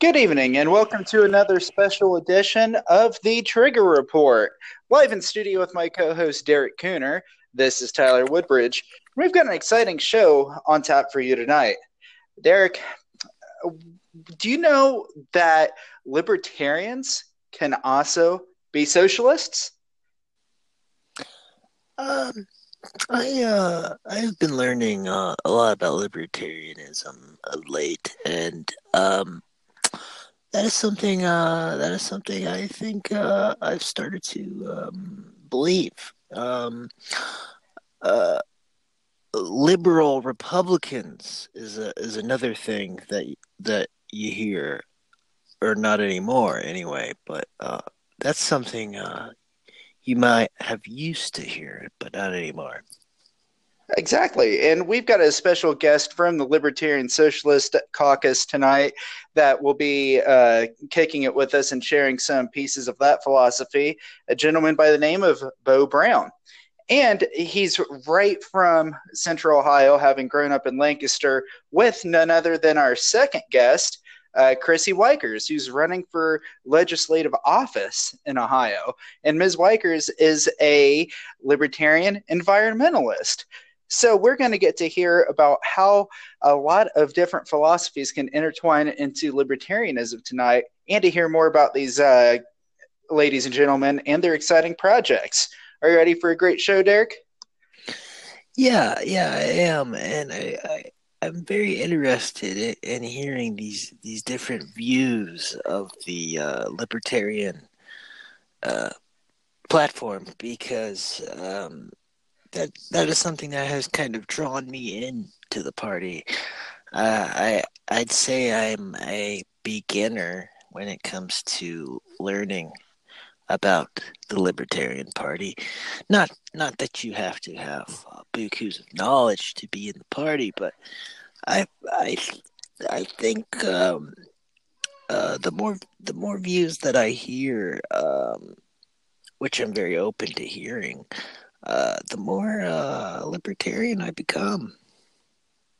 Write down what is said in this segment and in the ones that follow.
Good evening, and welcome to another special edition of the Trigger Report. Live in studio with my co host, Derek Cooner. This is Tyler Woodbridge. We've got an exciting show on tap for you tonight. Derek, do you know that libertarians can also be socialists? Um, I uh, I've been learning uh, a lot about libertarianism of late, and um, that is something uh, that is something I think uh, I've started to um, believe. Um, uh, liberal Republicans is a, is another thing that that you hear, or not anymore anyway. But uh, that's something uh, you might have used to hear, but not anymore. Exactly. And we've got a special guest from the Libertarian Socialist Caucus tonight that will be uh, kicking it with us and sharing some pieces of that philosophy. A gentleman by the name of Beau Brown. And he's right from Central Ohio, having grown up in Lancaster, with none other than our second guest, uh, Chrissy Wykers, who's running for legislative office in Ohio. And Ms. Wykers is a libertarian environmentalist. So we're going to get to hear about how a lot of different philosophies can intertwine into libertarianism tonight, and to hear more about these uh, ladies and gentlemen and their exciting projects. Are you ready for a great show, Derek? Yeah, yeah, I am, and I, I I'm very interested in, in, hearing these these different views of the uh, libertarian uh, platform because um, that that is something that has kind of drawn me into the party. Uh, I I'd say I'm a beginner when it comes to learning about the Libertarian Party. Not not that you have to have uh, bukus of knowledge to be in the party, but I I I think um, uh, the more the more views that I hear, um, which I'm very open to hearing, uh, the more uh, libertarian I become.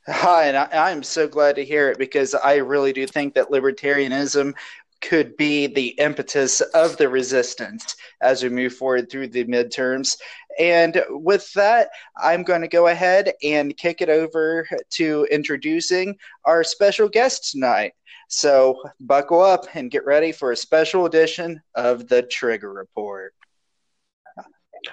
Hi, and I, am so glad to hear it because I really do think that libertarianism could be the impetus of the resistance as we move forward through the midterms. And with that, I'm going to go ahead and kick it over to introducing our special guest tonight. So buckle up and get ready for a special edition of the Trigger Report.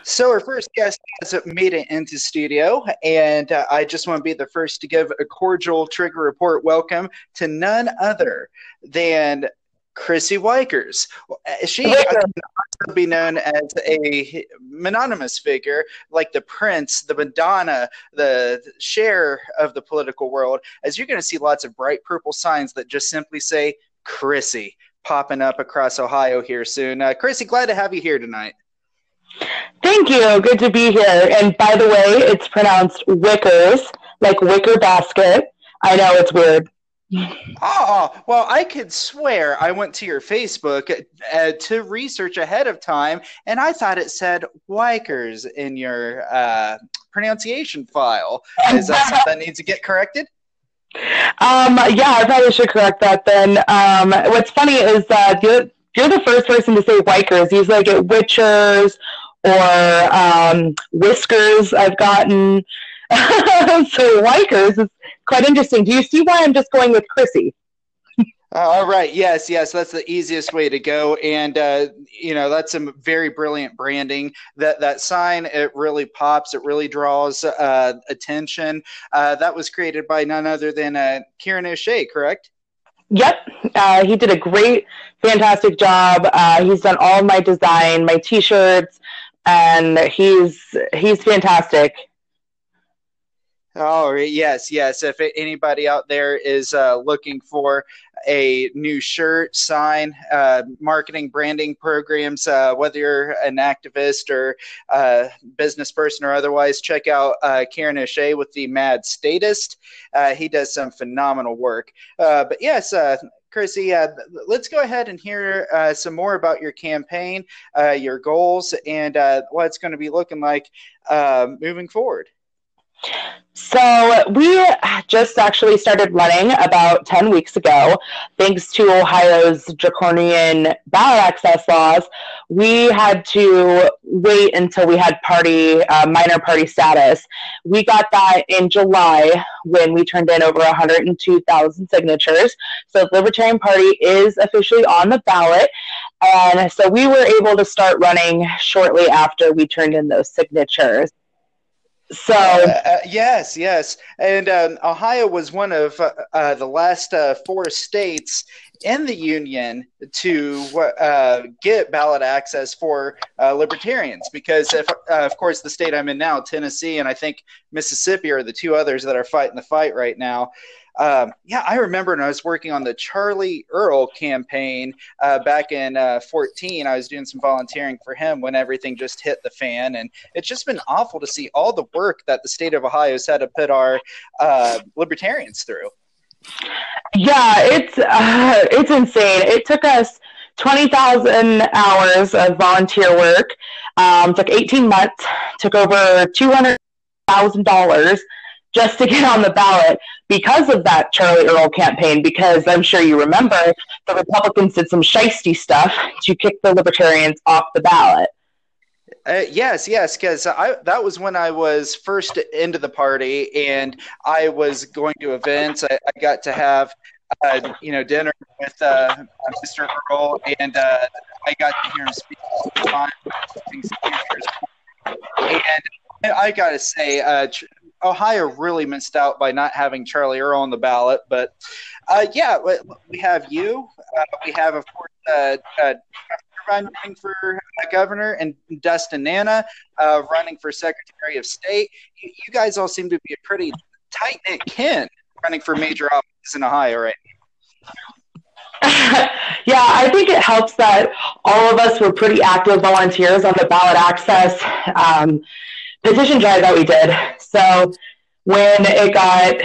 So our first guest has made it into studio, and uh, I just want to be the first to give a cordial trigger report welcome to none other than Chrissy Wykers. Uh, she can also be known as a mononymous figure, like the Prince, the Madonna, the Cher of the political world, as you're going to see lots of bright purple signs that just simply say Chrissy popping up across Ohio here soon. Uh, Chrissy, glad to have you here tonight. Thank you. Good to be here. And by the way, it's pronounced Wickers, like wicker basket. I know it's weird. Oh, well, I could swear I went to your Facebook uh, to research ahead of time, and I thought it said Wikers in your uh, pronunciation file. Is that something that needs to get corrected? Um, yeah, I probably should correct that then. Um, what's funny is that you're, you're the first person to say Wikers. Usually I get Witchers or um, whiskers I've gotten. so Wikers is quite interesting. Do you see why I'm just going with Chrissy? Uh, all right. Yes. Yes. That's the easiest way to go, and uh, you know that's some very brilliant branding. That that sign it really pops. It really draws uh, attention. Uh, that was created by none other than uh, Kieran O'Shea, correct? Yep. Uh, he did a great, fantastic job. he's done all my design, my T-shirts, and he's he's fantastic. Oh yes, yes. If anybody out there is uh, looking for a new shirt, sign, uh, marketing, branding programs, uh, whether you're an activist or a business person or otherwise, check out uh, Kieran O'Shea with the Mad Statist. Uh, he does some phenomenal work. Uh, but yes, Chrissy, uh, let's go ahead and hear uh, some more about your campaign, uh, your goals, and uh, what it's going to be looking like uh, moving forward. So we just actually started running about 10 weeks ago. Thanks to Ohio's draconian ballot access laws, we had to wait until we had party, uh, minor party status. We got that in July when we turned in over 102,000 signatures. So the Libertarian Party is officially on the ballot. And so we were able to start running shortly after we turned in those signatures. So uh, uh, yes, yes, and um, Ohio was one of uh, uh the last uh, four states in the union to uh, get ballot access for libertarians, because if, of course the state I'm in now, Tennessee, and I think Mississippi are the two others that are fighting the fight right now. Um, yeah, I remember when I was working on the Charlie Earl campaign uh, back in uh, 14. I was doing some volunteering for him when everything just hit the fan, and it's just been awful to see all the work that the state of Ohio has had to put our uh, libertarians through. Yeah, it's uh, it's insane. It took us twenty thousand hours of volunteer work. Um, took eighteen months. Took over two hundred thousand dollars just to get on the ballot because of that Charlie Earl campaign, because I'm sure you remember the Republicans did some shisty stuff to kick the Libertarians off the ballot. Uh, yes, yes, because that was when I was first into the party, and I was going to events. I, I got to have, uh, you know, dinner with uh, Mr. Earl, and uh, I got to hear him speak. And I got to say, uh, Ohio really missed out by not having Charlie Earl on the ballot. But uh, yeah, we have you. Uh, we have, of course, uh, uh running for uh, governor and Dustin Nanna uh, running for Secretary of State. You, you, guys all seem to be a pretty tight knit kin running for major offices in Ohio right yeah, I think it helps that all of us were pretty active volunteers on the ballot access. Um, petition drive that we did. So when it got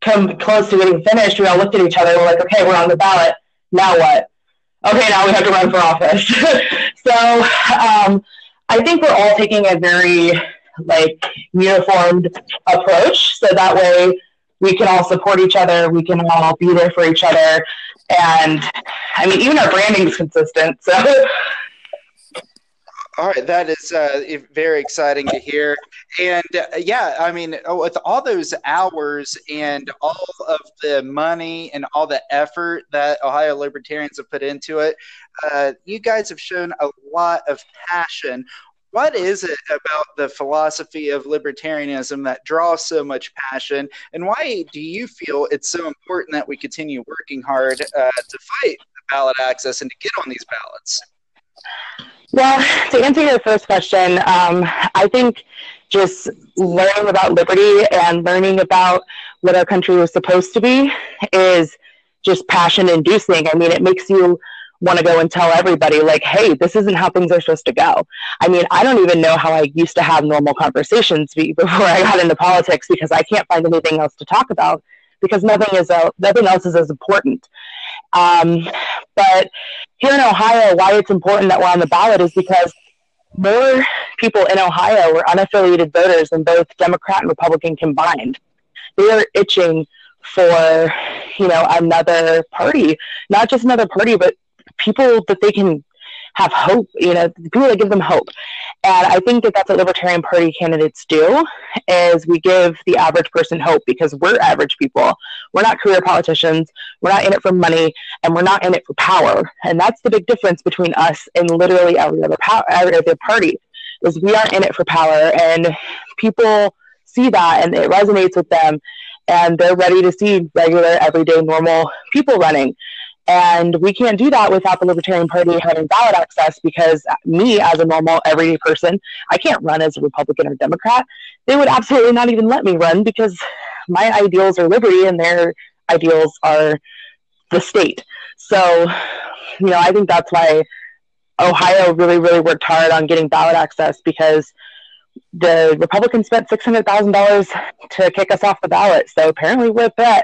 come close to getting finished, we all looked at each other. We're like, okay, we're on the ballot. Now what? Okay, now we have to run for office. so um, I think we're all taking a very like uniformed approach, so that way we can all support each other. We can all be there for each other, and I mean, even our branding is consistent. So all right, that is uh, very exciting to hear. And uh, yeah, I mean, oh, with all those hours and all of the money and all the effort that Ohio Libertarians have put into it, uh, you guys have shown a lot of passion. What is it about the philosophy of libertarianism that draws so much passion? And why do you feel it's so important that we continue working hard uh, to fight ballot access and to get on these ballots? Well, to answer your first question, um, I think just learning about liberty and learning about what our country was supposed to be is just passion inducing. I mean, it makes you want to go and tell everybody, like, hey, this isn't how things are supposed to go. I mean, I don't even know how I used to have normal conversations before I got into politics because I can't find anything else to talk about because nothing is nothing else is as important. Um, but here in Ohio, why it's important that we're on the ballot is because more people in Ohio were unaffiliated voters than both Democrat and Republican combined. They are itching for, you know, another party, not just another party, but people that they can have hope, you know, people that give them hope. And I think that that's what Libertarian Party candidates do, is we give the average person hope because we're average people. We're not career politicians. We're not in it for money, and we're not in it for power. And that's the big difference between us and literally every other, power, every other party, is we aren't in it for power. And people see that, and it resonates with them, and they're ready to see regular, everyday, normal people running. And we can't do that without the Libertarian Party having ballot access because me, as a normal everyday person, I can't run as a Republican or Democrat. They would absolutely not even let me run because my ideals are liberty and their ideals are the state. So, you know, I think that's why Ohio really, really worked hard on getting ballot access because the Republicans spent $600,000 to kick us off the ballot. So apparently we're a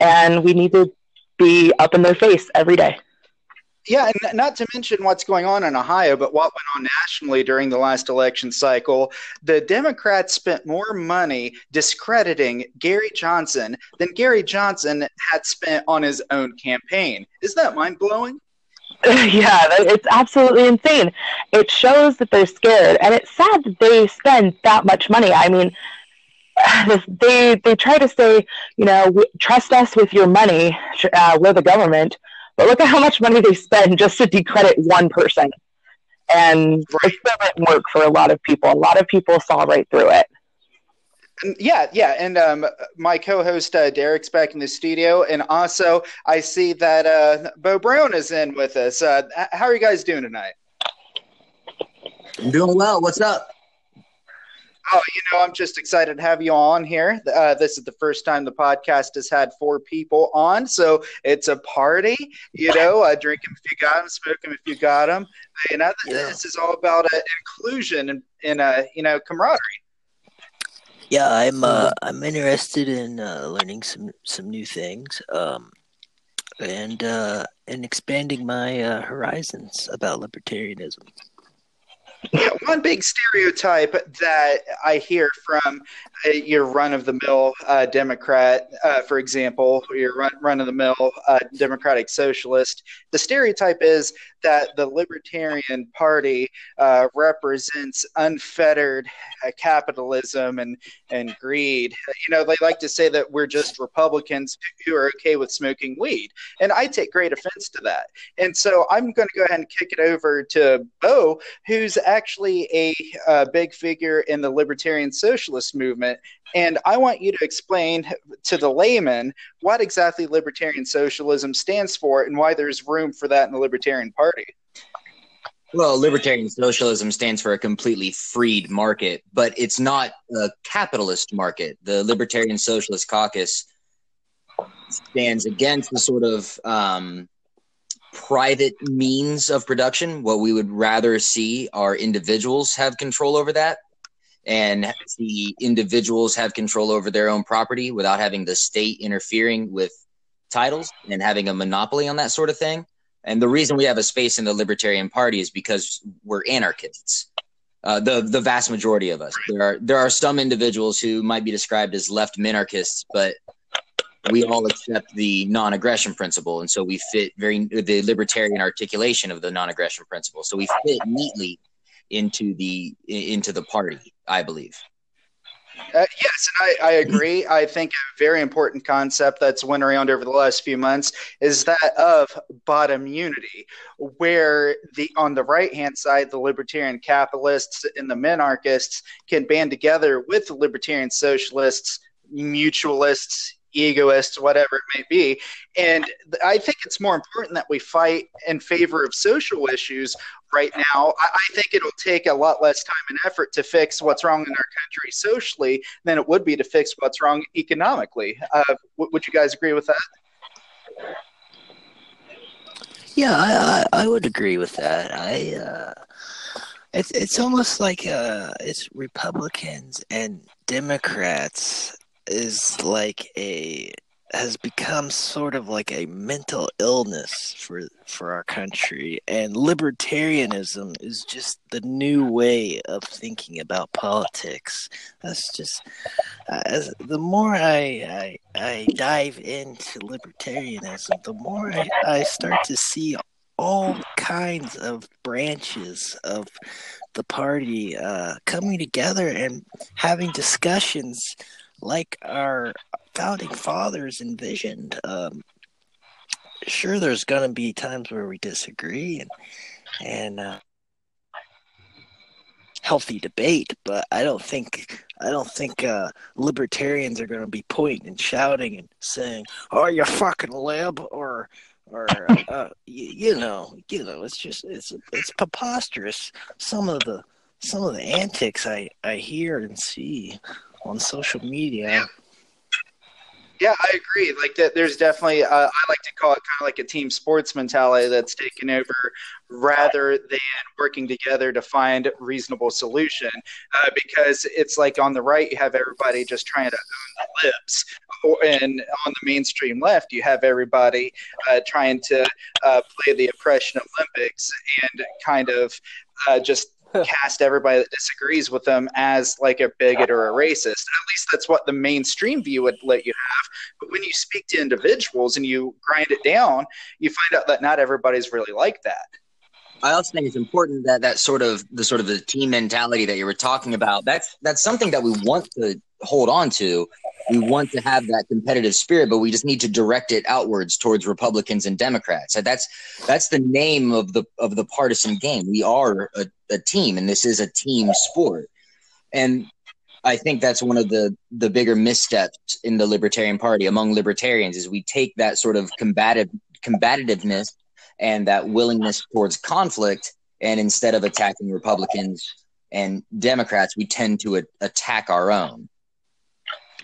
and we need to be up in their face every day. Yeah, and not to mention what's going on in Ohio, but what went on nationally during the last election cycle. The Democrats spent more money discrediting Gary Johnson than Gary Johnson had spent on his own campaign. Is that mind blowing? yeah, it's absolutely insane. It shows that they're scared, and it's sad that they spend that much money. I mean, they they try to say, you know, trust us with your money. Uh, we're the government, but look at how much money they spend just to decredit one person. And right. it doesn't work for a lot of people. A lot of people saw right through it. Yeah, yeah, and um, my co-host uh, Derek's back in the studio, and also I see that uh, Bo Brown is in with us. Uh, how are you guys doing tonight? I'm doing well. What's up? Oh, you know, I'm just excited to have you on here. Uh, this is the first time the podcast has had four people on, so it's a party. You know, uh, drink them if you got them, smoke them if you got them. You know, yeah. this is all about uh, inclusion and, and uh, you know, camaraderie. Yeah, I'm uh, I'm interested in uh, learning some some new things, um, and uh, and expanding my uh, horizons about libertarianism. Yeah, one big stereotype that I hear from uh, your run of the mill uh, Democrat, uh, for example, your run, run of the mill uh, Democratic Socialist, the stereotype is that the Libertarian Party uh, represents unfettered uh, capitalism and, and greed. You know, they like to say that we're just Republicans who are okay with smoking weed. And I take great offense to that. And so I'm going to go ahead and kick it over to Bo, who's actually a, a big figure in the Libertarian Socialist movement. And I want you to explain to the layman what exactly libertarian socialism stands for and why there's room for that in the Libertarian Party. Well, libertarian socialism stands for a completely freed market, but it's not a capitalist market. The Libertarian Socialist Caucus stands against the sort of um, private means of production. What we would rather see are individuals have control over that and the individuals have control over their own property without having the state interfering with titles and having a monopoly on that sort of thing. And the reason we have a space in the Libertarian Party is because we're anarchists. Uh, the the vast majority of us. There are there are some individuals who might be described as left minarchists, but we all accept the non-aggression principle, and so we fit very the libertarian articulation of the non-aggression principle. So we fit neatly into the into the party. I believe. Uh, yes, I, I, agree. I think a very important concept that's went around over the last few months is that of bottom unity, where the on the right hand side, the libertarian capitalists and the minarchists can band together with the libertarian socialists, mutualists, egoists, whatever it may be. And I think it's more important that we fight in favor of social issues right now. I, think it'll take a lot less time and effort to fix what's wrong in our country socially than it would be to fix what's wrong economically. Uh, w- would you guys agree with that? Yeah, I, I, I would agree with that. I uh, it's it's almost like uh, it's Republicans and Democrats is like a has become sort of like a mental illness for for our country. And libertarianism is just the new way of thinking about politics. That's just uh, as the more I, I, I dive into libertarianism the more I, I start to see all kinds of branches of the party uh, coming together and having discussions like our founding fathers envisioned. Um, sure, there's going to be times where we disagree and and uh, healthy debate, but I don't think I don't think uh, libertarians are going to be pointing and shouting and saying, "Oh, you fucking lib," or or uh, you, you know, you know, it's just it's it's preposterous. Some of the some of the antics I I hear and see on social media. Yeah, I agree. Like that, there's definitely uh, I like to call it kind of like a team sports mentality that's taken over rather than working together to find reasonable solution. Uh, because it's like on the right, you have everybody just trying to own the libs, and on the mainstream left, you have everybody uh, trying to uh, play the oppression Olympics and kind of uh, just cast everybody that disagrees with them as like a bigot or a racist. At least that's what the mainstream view would let you have. But when you speak to individuals and you grind it down, you find out that not everybody's really like that. I also think it's important that that sort of the sort of the team mentality that you were talking about. That's that's something that we want to hold on to. We want to have that competitive spirit, but we just need to direct it outwards towards Republicans and Democrats. That's that's the name of the of the partisan game. We are a, a team, and this is a team sport. And I think that's one of the the bigger missteps in the Libertarian Party among libertarians is we take that sort of combative combativeness and that willingness towards conflict. And instead of attacking Republicans and Democrats, we tend to a- attack our own.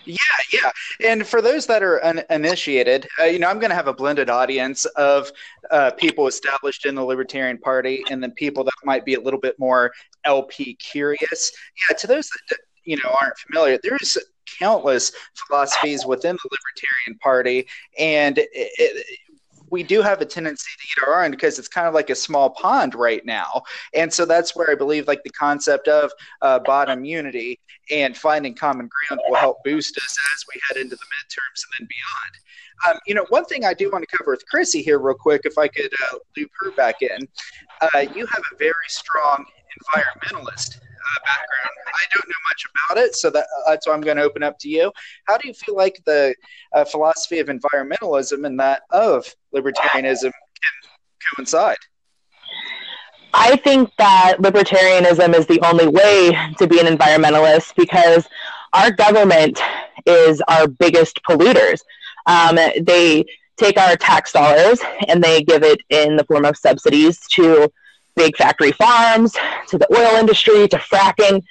Yeah, yeah. And for those that are uninitiated, uh, you know, I'm going to have a blended audience of uh, people established in the Libertarian Party and then people that might be a little bit more LP curious. Yeah, to those that, you know, aren't familiar, there's countless philosophies within the Libertarian Party. And it, it, we do have a tendency to eat our own because it's kind of like a small pond right now. And so that's where I believe like the concept of uh, bottom unity and finding common ground will help boost us as we head into the midterms and then beyond. Um, you know, one thing I do want to cover with Chrissy here, real quick, if I could uh, loop her back in. Uh, you have a very strong environmentalist uh, background. Much about it, so that, uh, that's why I'm going to open up to you. How do you feel like the uh, philosophy of environmentalism and that of libertarianism can coincide? I think that libertarianism is the only way to be an environmentalist because our government is our biggest polluters. Um, they take our tax dollars and they give it in the form of subsidies to big factory farms to the oil industry to fracking,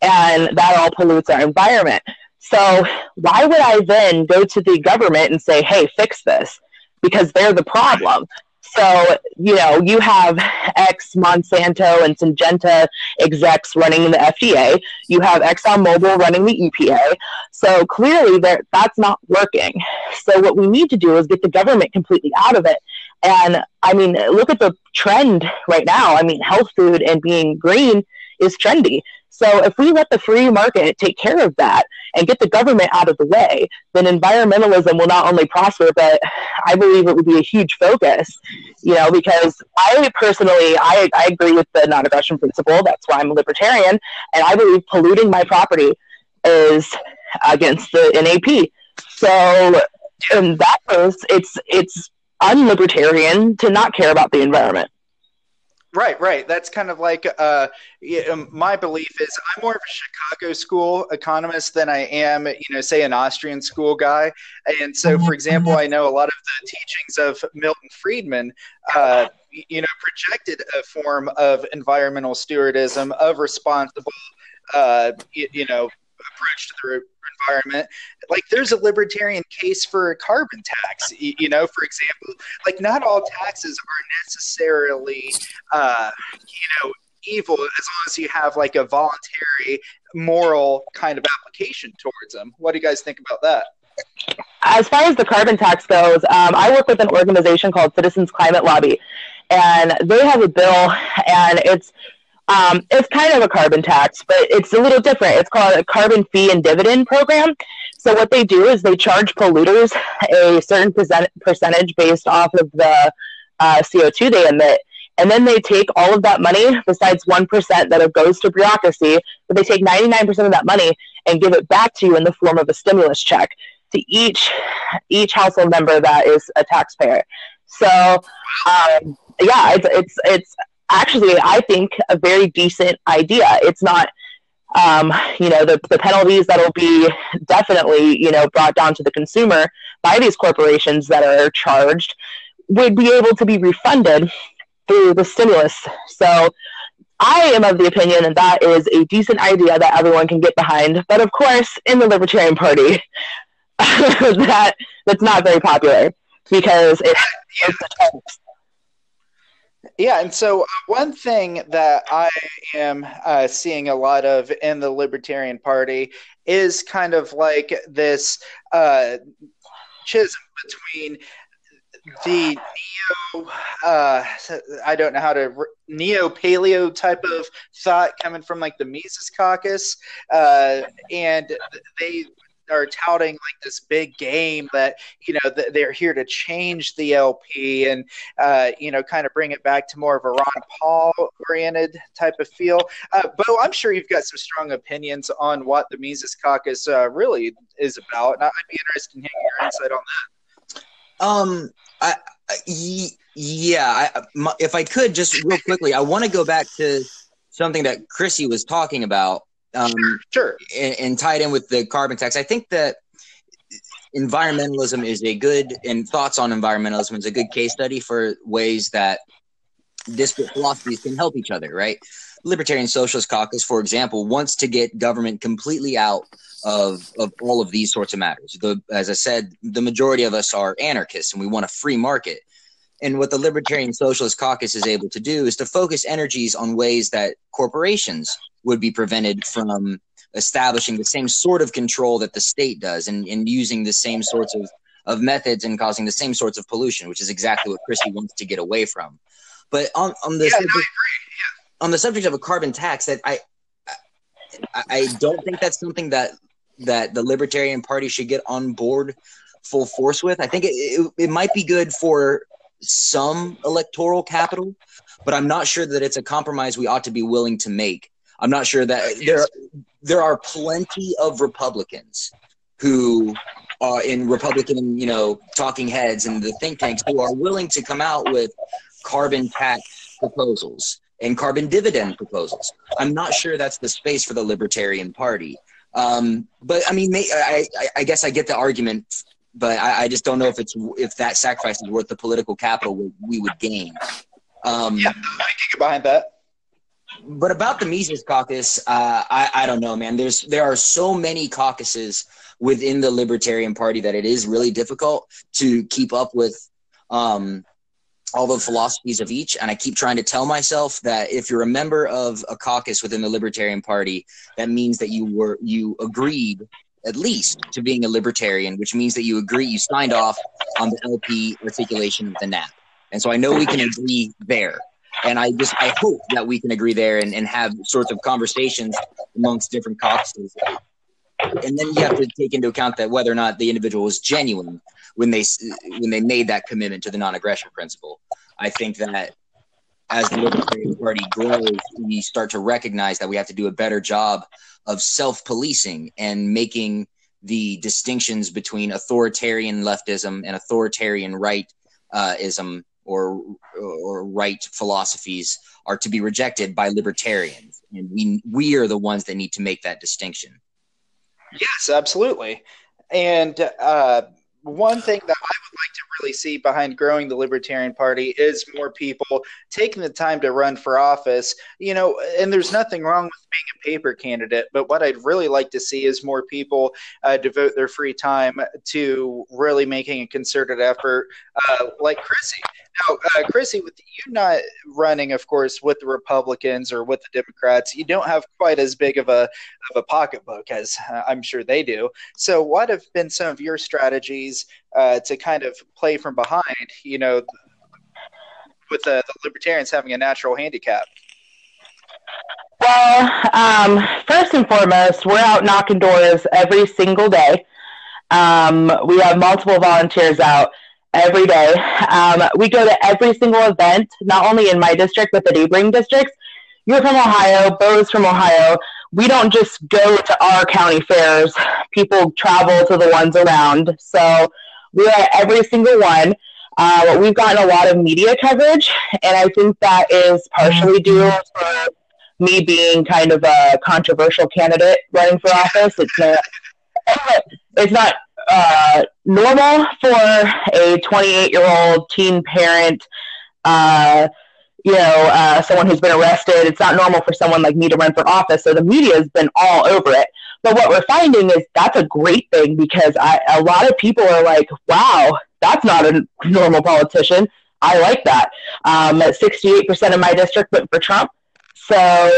and that all pollutes our environment. So, why would I then go to the government and say, hey, fix this? Because they're the problem. So, you know, you have ex Monsanto and Syngenta execs running the FDA. You have ExxonMobil running the EPA. So clearly that's not working. So what we need to do is get the government completely out of it. And I mean, look at the trend right now. I mean, health food and being green is trendy. So if we let the free market take care of that and get the government out of the way, then environmentalism will not only prosper, but I believe it would be a huge focus, you know, because I personally, I, I agree with the non-aggression principle. That's why I'm a libertarian. And I believe polluting my property is against the NAP. So in that case, it's, it's unlibertarian to not care about the environment. Right, right. That's kind of like uh, um, my belief is I'm more of a Chicago school economist than I am, you know, say an Austrian school guy. And so, for example, I know a lot of the teachings of Milton Friedman, uh, you know, projected a form of environmental stewardism, of responsible, uh, you, you know, approach to the environment. Like there's a libertarian case for a carbon tax. You know, for example, like not all taxes are necessarily, uh, you know, evil as long as you have like a voluntary moral kind of application towards them. What do you guys think about that? As far as the carbon tax goes, um, I work with an organization called Citizens Climate Lobby, and they have a bill, and it's um, it's kind of a carbon tax, but it's a little different. It's called a carbon fee and dividend program. So what they do is they charge polluters a certain percent- percentage based off of the uh, CO2 they emit. And then they take all of that money, besides 1% that goes to bureaucracy, but they take 99% of that money and give it back to you in the form of a stimulus check to each each household member that is a taxpayer. So, um, yeah, it's it's it's actually, I think, a very decent idea. It's not, um, you know, the, the penalties that'll be definitely, you know, brought down to the consumer by these corporations that are charged would be able to be refunded through the stimulus. So I am of the opinion that that is a decent idea that everyone can get behind. But of course, in the Libertarian Party, that that's not very popular because it's, it's yeah, and so uh, one thing that I am uh, seeing a lot of in the Libertarian Party is kind of like this uh, between the neo uh, i don't know how to neo paleo type of thought coming from like the mises caucus uh, and they are touting like this big game that you know they're here to change the LP and uh, you know kind of bring it back to more of a Ron Paul oriented type of feel. Uh, Bo, I'm sure you've got some strong opinions on what the Mises Caucus uh, really is about, and I'd be interested in hearing your insight on that. Um, I, I yeah, I, my, if I could just real quickly, I want to go back to something that Chrissy was talking about um, sure. And, and tied in with the carbon tax. I think that environmentalism is a good and thoughts on environmentalism is a good case study for ways that disparate philosophies can help each other. Right. Libertarian Socialist Caucus, for example, wants to get government completely out of of all of these sorts of matters. The, as I said, the majority of us are anarchists, and we want a free market. And what the Libertarian Socialist Caucus is able to do is to focus energies on ways that corporations would be prevented from establishing the same sort of control that the state does and, and using the same sorts of, of methods and causing the same sorts of pollution, which is exactly what Chrissy wants to get away from. But on, on the yeah, subject, no, yeah. on the subject of a carbon tax, that I, I I don't think that's something that that the Libertarian Party should get on board full force with. I think it, it, it might be good for some electoral capital, but I'm not sure that it's a compromise we ought to be willing to make I'm not sure that there there are plenty of Republicans who are in Republican, you know, talking heads and the think tanks who are willing to come out with carbon tax proposals and carbon dividend proposals. I'm not sure that's the space for the Libertarian Party. Um, but I mean, I, I, guess I get the argument, but I, I, just don't know if it's if that sacrifice is worth the political capital we, we would gain. Um, yeah, I can get behind that but about the Mises caucus, uh, I, I don't know, man. There's there are so many caucuses within the Libertarian Party that it is really difficult to keep up with um, all the philosophies of each. And I keep trying to tell myself that if you're a member of a caucus within the Libertarian Party, that means that you were you agreed at least to being a libertarian, which means that you agree you signed off on the LP articulation of the NAP. And so I know we can agree there and I just I hope that we can agree there and, and have sorts of conversations amongst different caucuses. And then you have to take into account that whether or not the individual was genuine when they when they made that commitment to the non-aggression principle. I think that as the Libertarian Party grows, we start to recognize that we have to do a better job of self-policing and making the distinctions between authoritarian leftism and authoritarian rightism uh, or or right philosophies are to be rejected by libertarians and we we are the ones that need to make that distinction yes absolutely and uh, one thing that I would like to really see behind growing the Libertarian Party is more people taking the time to run for office. You know, and there's nothing wrong with being a paper candidate, but what I'd really like to see is more people uh, devote their free time to really making a concerted effort, uh, like Chrissy. Now, uh, Chrissy, with you not running, of course, with the Republicans or with the Democrats, you don't have quite as big of a of a pocketbook as uh, I'm sure they do. So, what have been some of your strategies uh, to kind of play from behind? You know, with the, the Libertarians having a natural handicap. Well, um, first and foremost, we're out knocking doors every single day. Um, we have multiple volunteers out every day. Um, we go to every single event, not only in my district, but the neighboring districts. You're from Ohio, Bo's from Ohio. We don't just go to our county fairs. People travel to the ones around. So we're at every single one. Uh, we've gotten a lot of media coverage, and I think that is partially due to me being kind of a controversial candidate running for office. It's not, it's not uh, normal for a 28 year old teen parent, uh, you know, uh, someone who's been arrested. It's not normal for someone like me to run for office. So the media has been all over it. But what we're finding is that's a great thing because I, a lot of people are like, wow, that's not a normal politician. I like that. Um, 68% of my district went for Trump. So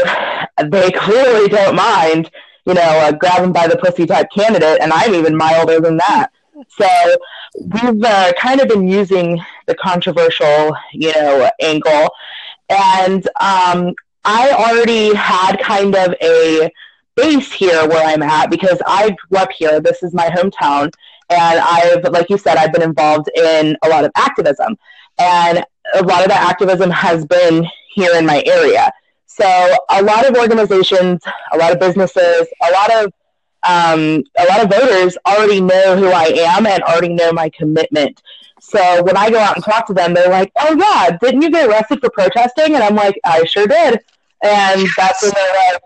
they clearly don't mind, you know, uh, grabbing by the pussy type candidate. And I'm even milder than that. So we've uh, kind of been using the controversial, you know, angle. And um, I already had kind of a base here where I'm at because I grew up here. This is my hometown. And I've, like you said, I've been involved in a lot of activism. And a lot of that activism has been here in my area. So a lot of organizations, a lot of businesses, a lot of um, a lot of voters already know who I am and already know my commitment. So when I go out and talk to them, they're like, "Oh yeah, didn't you get arrested for protesting?" And I'm like, "I sure did." And that's when they're like,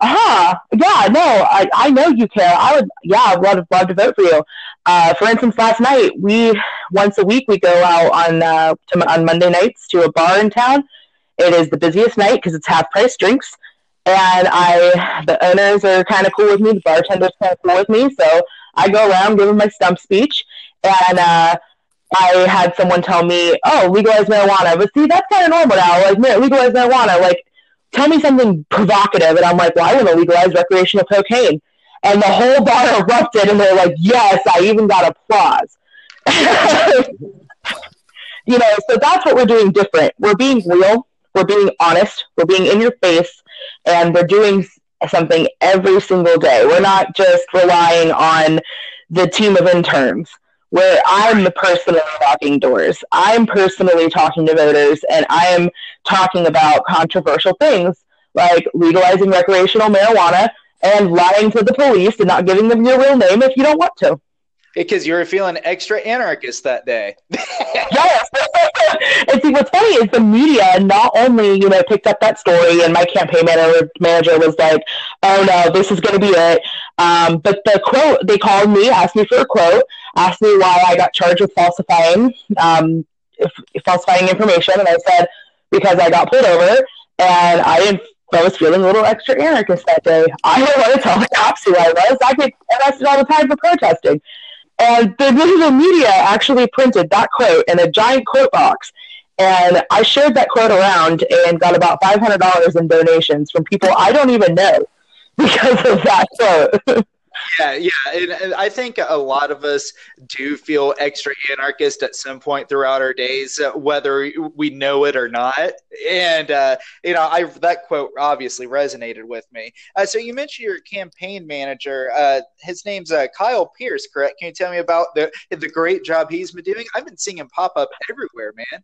"Ah, yeah, no, I, I know you care. I would, yeah, I'd love, love to vote for you." Uh, for instance, last night we once a week we go out on uh, to, on Monday nights to a bar in town. It is the busiest night because it's half price drinks and I the owners are kind of cool with me, the bartender's kind of cool with me, so I go around giving my stump speech, and uh, I had someone tell me, "Oh, legalize marijuana," but see, that's kind of normal now. Like legalize marijuana, like tell me something provocative, and I'm like, "Well, I want to legalize recreational cocaine," and the whole bar erupted, and they're like, "Yes!" I even got applause. you know, so that's what we're doing different. We're being real. We're being honest. We're being in your face and we're doing something every single day. We're not just relying on the team of interns where I'm personally knocking doors. I'm personally talking to voters and I am talking about controversial things like legalizing recreational marijuana and lying to the police and not giving them your real name if you don't want to. Because you were feeling extra anarchist that day. yes. and see, what's funny is the media not only, you know, picked up that story and my campaign manager, manager was like, oh no, this is going to be it. Um, but the quote, they called me, asked me for a quote, asked me why I got charged with falsifying, um, falsifying information. And I said, because I got pulled over and I didn't I was feeling a little extra anarchist that day. I didn't want to tell the cops who I was. I get arrested all the time for protesting. And the digital media actually printed that quote in a giant quote box. And I shared that quote around and got about $500 in donations from people I don't even know because of that quote. Yeah, yeah, and, and, I think a lot of us do feel extra anarchist at some point throughout our days, uh, whether we know it or not. And uh, you know, I that quote obviously resonated with me. Uh, so you mentioned your campaign manager. Uh, his name's uh, Kyle Pierce, correct? Can you tell me about the the great job he's been doing? I've been seeing him pop up everywhere, man.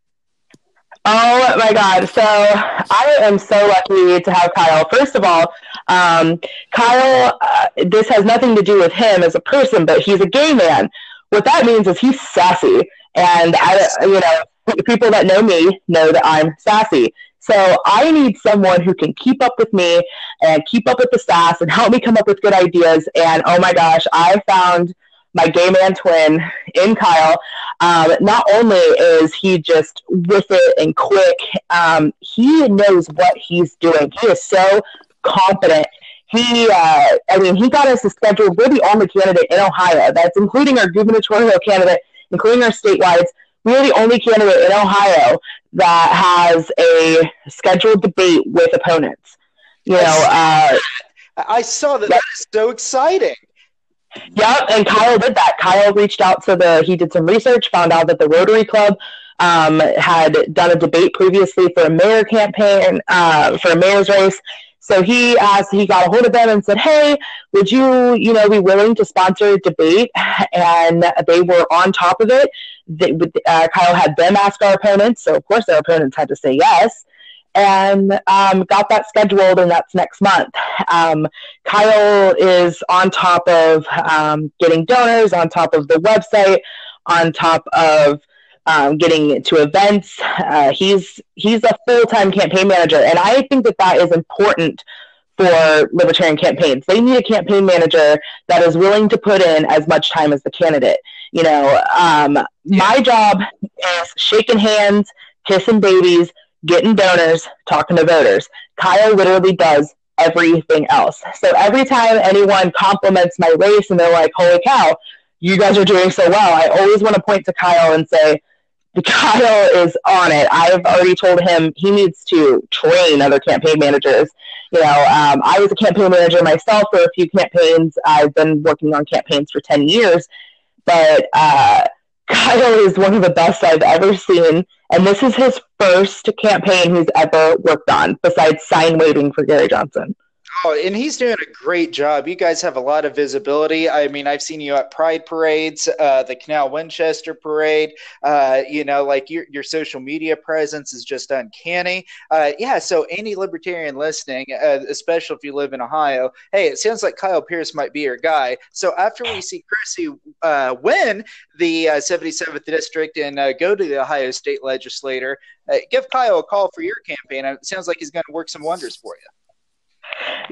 Oh my God. So I am so lucky to have Kyle. First of all, um, Kyle, uh, this has nothing to do with him as a person, but he's a gay man. What that means is he's sassy. And I, you know, people that know me know that I'm sassy. So I need someone who can keep up with me and keep up with the sass and help me come up with good ideas. And oh my gosh, I found my gay man twin in Kyle. Um, not only is he just with it and quick, um, he knows what he's doing. He is so confident. He, uh, I mean, he got us a schedule. We're the only candidate in Ohio that's including our gubernatorial candidate, including our statewide. We're the only candidate in Ohio that has a scheduled debate with opponents. You know, uh, I saw that. That is so exciting. Yeah, and Kyle did that. Kyle reached out to the, he did some research, found out that the Rotary Club um, had done a debate previously for a mayor campaign, uh, for a mayor's race. So he asked, he got a hold of them and said, "Hey, would you, you know, be willing to sponsor a debate?" And they were on top of it. They, uh, Kyle had them ask our opponents, so of course their opponents had to say yes and um, got that scheduled, and that's next month. Um, Kyle is on top of um, getting donors, on top of the website, on top of um, getting to events. Uh, he's he's a full time campaign manager, and I think that that is important for libertarian campaigns. They need a campaign manager that is willing to put in as much time as the candidate. You know, um, my job is shaking hands, kissing babies, getting donors, talking to voters. Kyle literally does everything else. So every time anyone compliments my race and they're like, holy cow, you guys are doing so well, I always want to point to Kyle and say, Kyle is on it. I've already told him he needs to train other campaign managers. You know, um, I was a campaign manager myself for a few campaigns. I've been working on campaigns for 10 years, but uh, Kyle is one of the best I've ever seen. And this is his first campaign he's ever worked on, besides sign waving for Gary Johnson. Oh, and he's doing a great job. You guys have a lot of visibility. I mean, I've seen you at Pride parades, uh, the Canal Winchester parade. Uh, you know, like your your social media presence is just uncanny. Uh, yeah. So any libertarian listening, uh, especially if you live in Ohio, hey, it sounds like Kyle Pierce might be your guy. So after we see Chrissy uh, win the 77th uh, district and go to the Ohio State legislator, give Kyle a call for your campaign. It sounds like he's going to work some wonders for you.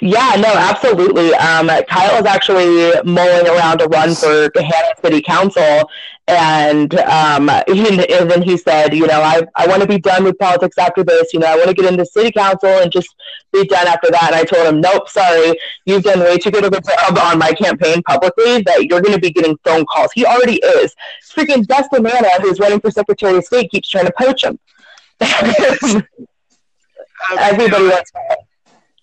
Yeah, no, absolutely. Um, Kyle is actually mulling around to run for Gahanna City Council, and um, he, and then he said, you know, I I want to be done with politics after this. You know, I want to get into City Council and just be done after that. And I told him, nope, sorry, you've done way too good of a job on my campaign publicly that you're going to be getting phone calls. He already is. Freaking Dustin Nanna, who's running for Secretary of State, keeps trying to poach him. Everybody wants that.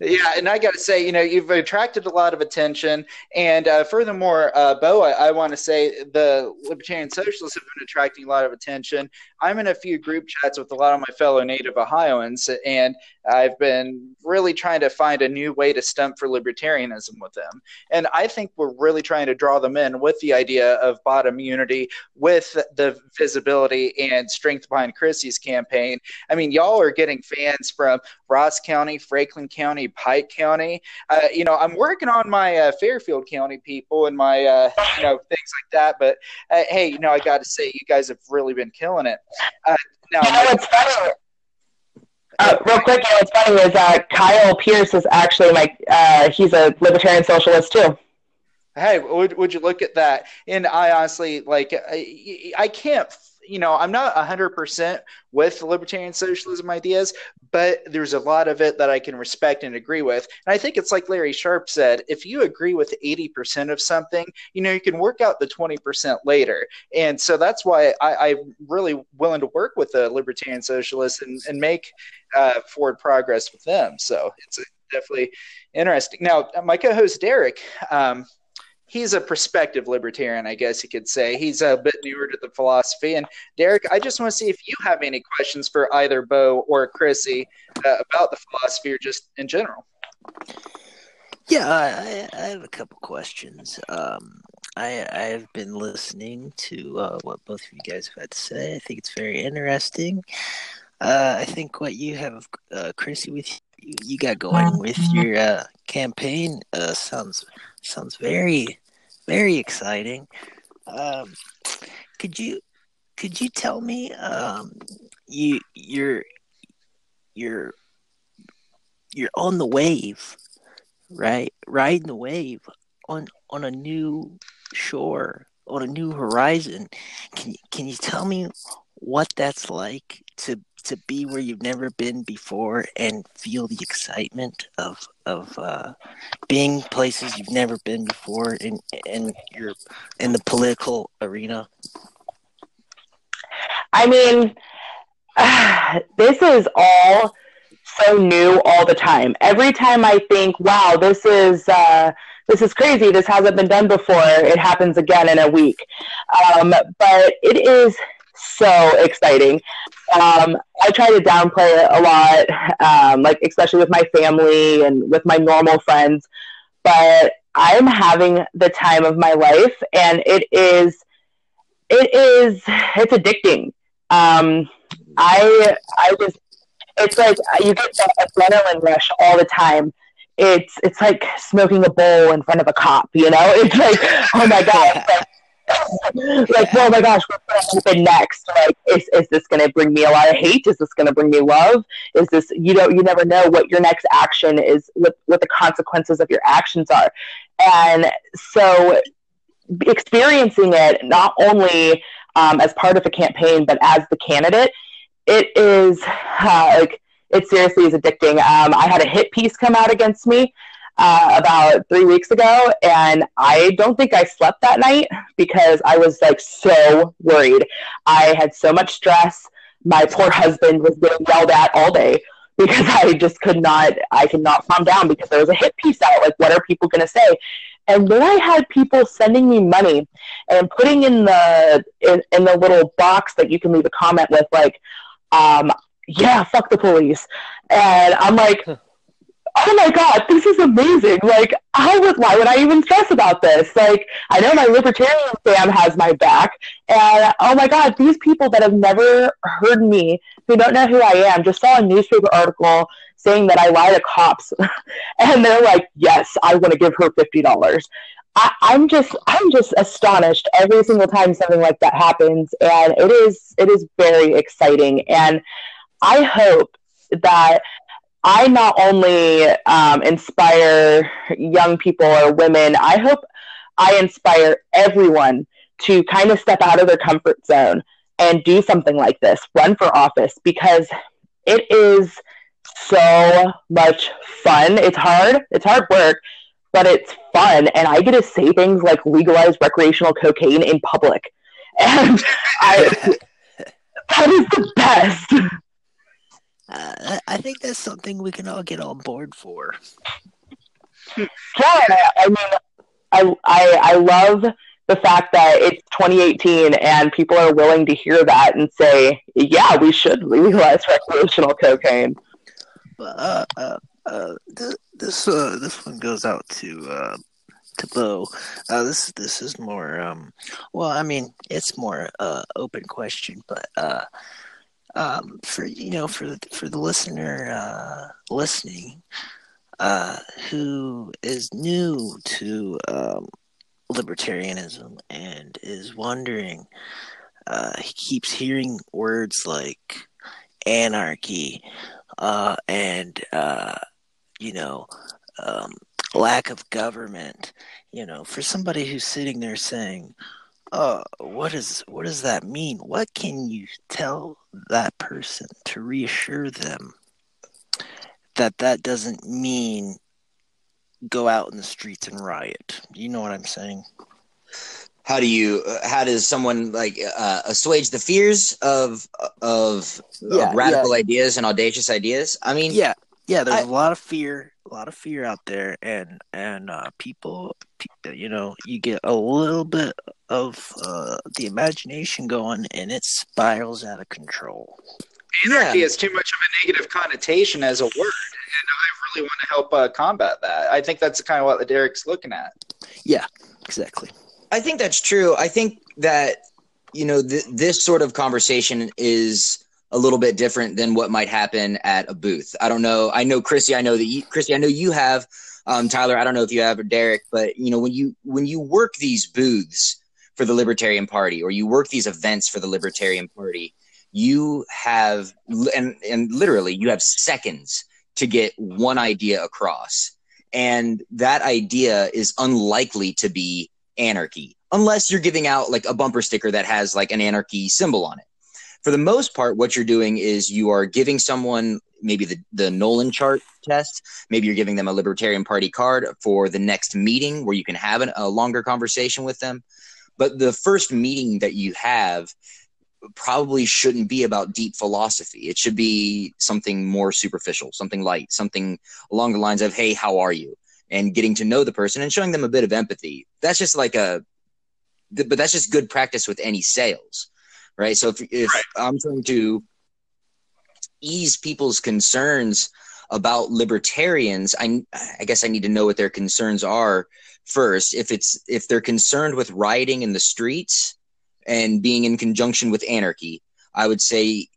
Yeah, and I got to say, you know, you've attracted a lot of attention, and uh, furthermore, uh, Bo, I, I want to say the Libertarian Socialists have been attracting a lot of attention. I'm in a few group chats with a lot of my fellow Native Ohioans, and I've been really trying to find a new way to stump for libertarianism with them. And I think we're really trying to draw them in with the idea of bottom unity, with the visibility and strength behind Chrissy's campaign. I mean, y'all are getting fans from Ross County, Franklin County, Pike County. Uh, you know, I'm working on my uh, Fairfield County people and my, uh, you know, things like that. But uh, hey, you know, I got to say, you guys have really been killing it. Uh, now, you know, what's funny? Uh, real quick, you know, what's funny is uh, Kyle Pierce is actually my, uh, he's a libertarian socialist too. Hey, would, would you look at that? And I honestly, like, I, I can't you know, I'm not 100% with libertarian socialism ideas, but there's a lot of it that I can respect and agree with. And I think it's like Larry Sharpe said if you agree with 80% of something, you know, you can work out the 20% later. And so that's why I, am really willing to work with the libertarian socialists and, and make uh, forward progress with them. So it's definitely interesting. Now, my co host Derek, um, he's a prospective libertarian, I guess you could say. He's a bit newer to the philosophy. And Derek, I just want to see if you have any questions for either Bo or Chrissy uh, about the philosophy or just in general. Yeah, I, I have a couple questions. Um, I I've been listening to uh, what both of you guys have had to say. I think it's very interesting. Uh, I think what you have, uh, Chrissy, with you, you got going with your uh, campaign uh, sounds sounds very very exciting. Um, could you could you tell me um, you you're you're you're on the wave, right? Riding the wave on on a new shore, on a new horizon. Can can you tell me what that's like to to be where you've never been before and feel the excitement of of uh, being places you've never been before in in your in the political arena? I mean, uh, this is all so new all the time. Every time I think, "Wow, this is." Uh, this is crazy. This hasn't been done before. It happens again in a week. Um, but it is so exciting. Um, I try to downplay it a lot, um, like especially with my family and with my normal friends. But I'm having the time of my life, and it is, it is, it's addicting. Um, I, I just, it's like you get that adrenaline rush all the time. It's, it's like smoking a bowl in front of a cop. You know, it's like, oh my god. like, oh my gosh, what's going to happen next? Like, is, is this going to bring me a lot of hate? Is this going to bring me love? Is this, you know, you never know what your next action is, what, what the consequences of your actions are. And so experiencing it not only um, as part of a campaign, but as the candidate, it is uh, like, it seriously is addicting. Um, I had a hit piece come out against me uh, about three weeks ago, and I don't think I slept that night because I was like so worried. I had so much stress. My poor husband was getting yelled at all day because I just could not, I could not calm down because there was a hit piece out. Like, what are people going to say? And then I had people sending me money and putting in the in, in the little box that you can leave a comment with, like, um, yeah, fuck the police. And I'm like, oh my god, this is amazing. Like, how would why would I even stress about this? Like, I know my libertarian fam has my back, and oh my god, these people that have never heard me, who don't know who I am, just saw a newspaper article saying that I lie to cops, and they're like, yes, I want to give her fifty dollars. I'm just I'm just astonished every single time something like that happens, and it is it is very exciting, and I hope that I not only um, inspire young people or women, I hope I inspire everyone to kind of step out of their comfort zone and do something like this, run for office, because it is so much fun. It's hard, it's hard work, but it's fun. And I get to say things like legalize recreational cocaine in public. And I, that is the best. Uh, I think that's something we can all get on board for. Yeah, I mean, I, I, I love the fact that it's 2018 and people are willing to hear that and say, yeah, we should legalize recreational cocaine. Uh, uh, uh, th- this uh, this one goes out to uh, to Bo. Uh, this this is more um, well, I mean, it's more uh, open question, but uh, um, for you know for for the listener uh, listening uh, who is new to um, libertarianism and is wondering uh, he keeps hearing words like anarchy uh, and uh, you know um, lack of government you know for somebody who's sitting there saying uh, what is what does that mean? What can you tell that person to reassure them that that doesn't mean go out in the streets and riot? You know what I'm saying? How do you? Uh, how does someone like uh, assuage the fears of of, yeah, of radical yeah. ideas and audacious ideas? I mean, yeah, yeah. There's I, a lot of fear a lot of fear out there, and and uh, people, you know, you get a little bit of uh, the imagination going, and it spirals out of control. Anarchy yeah. is too much of a negative connotation as a word, and I really want to help uh, combat that. I think that's kind of what Derek's looking at. Yeah, exactly. I think that's true. I think that you know th- this sort of conversation is a little bit different than what might happen at a booth. I don't know. I know Chrissy. I know that you, Chrissy. I know you have um, Tyler. I don't know if you have or Derek, but you know when you when you work these booths for the Libertarian Party or you work these events for the Libertarian Party, you have and and literally you have seconds to get one idea across, and that idea is unlikely to be anarchy unless you're giving out like a bumper sticker that has like an anarchy symbol on it for the most part, what you're doing is you are giving someone maybe the, the Nolan chart test. Maybe you're giving them a Libertarian Party card for the next meeting where you can have an, a longer conversation with them. But the first meeting that you have probably shouldn't be about deep philosophy. It should be something more superficial, something light, something along the lines of, hey, how are you? And getting to know the person and showing them a bit of empathy. That's just like a, but that's just good practice with any sales right? So if, if right. I'm trying to ease people's concerns about libertarians, I, I guess I need to know what their concerns are first. If it's if they're concerned with rioting in the streets and being in conjunction with anarchy, I would say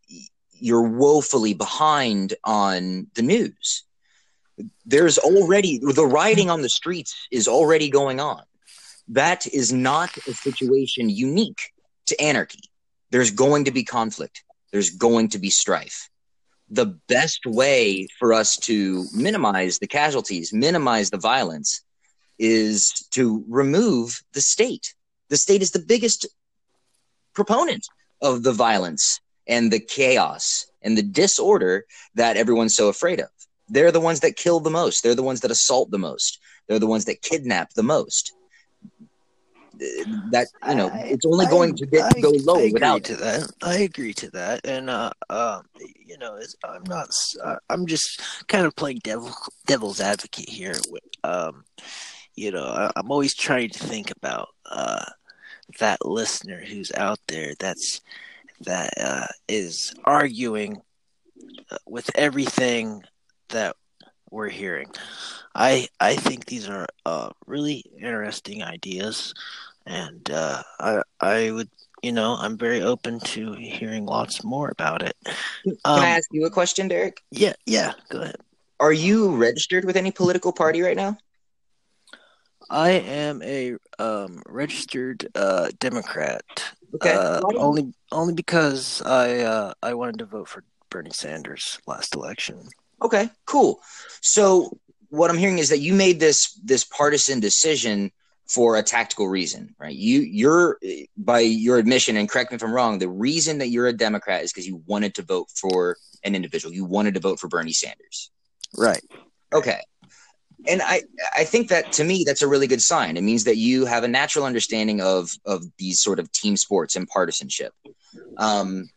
you're woefully behind on the news. There's already the rioting on the streets is already going on. That is not a situation unique to anarchy there's going to be conflict, there's going to be strife. The best way for us to minimize the casualties, minimize the violence, is to remove the state. The state is the biggest proponent of the violence and the chaos and the disorder that everyone's so afraid of. They're the ones that kill the most. They're the ones that assault the most. They're the ones that kidnap the most. That you know, I- it's only I- going to get I- go low I agree without to that. I agree to that, and uh, um, you know, it's, I'm not. uh, I'm just kind of playing devil devil's advocate here. with, Um, you know, I, I'm always trying to think about uh, that listener who's out there that's that uh, is arguing uh, with everything that we're hearing. I I think these are uh, really interesting ideas, and uh, I I would you know I'm very open to hearing lots more about it. Can Um, I ask you a question, Derek? yeah, yeah, go ahead. Are you registered with any political party right now? I am a um, registered uh, Democrat. Okay. Uh, only only because I uh, I wanted to vote for Bernie Sanders last election. Okay, cool. So what I'm hearing is that you made this this partisan decision for a tactical reason, right? You you're by your admission, and correct me if I'm wrong, the reason that you're a Democrat is because you wanted to vote for an individual. You wanted to vote for Bernie Sanders. Right. Okay. And I, I think that to me that's a really good sign. It means that you have a natural understanding of of these sort of team sports and partisanship. Um,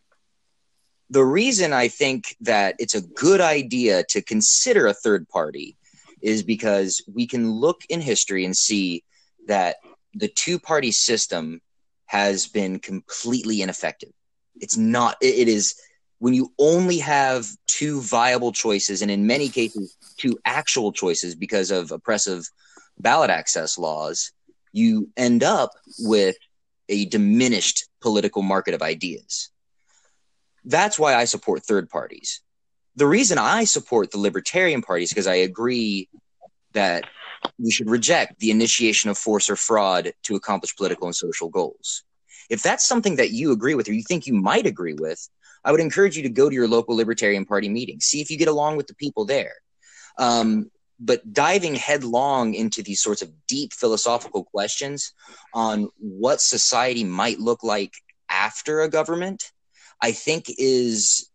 the reason I think that it's a good idea to consider a third party is because we can look in history and see that the two party system has been completely ineffective. It's not, it- it is when you only have two viable choices, and in many cases, two actual choices because of oppressive ballot access laws, you end up with a diminished political market of ideas. That's why I support third parties. The reason I support the Libertarian Party is because I agree that we should reject the initiation of force or fraud to accomplish political and social goals. If that's something that you agree with or you think you might agree with, I would encourage you to go to your local Libertarian Party meeting, see if you get along with the people there. Um, but diving headlong into these sorts of deep philosophical questions on what society might look like after a government, I think is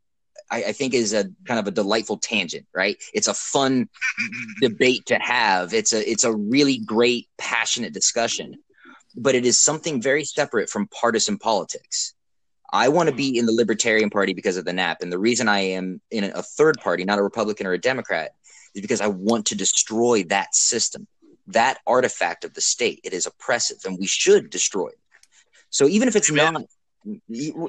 I, I think is a kind of a delightful tangent, right? It's a fun debate to have. It's a it's a really great, passionate discussion, but it is something very separate from partisan politics. I want to be in the Libertarian Party because of the NAP, and the reason I am in a third party, not a Republican or a Democrat, is because I want to destroy that system, that artifact of the state. It is oppressive, and we should destroy it. So even if it's Amen. not,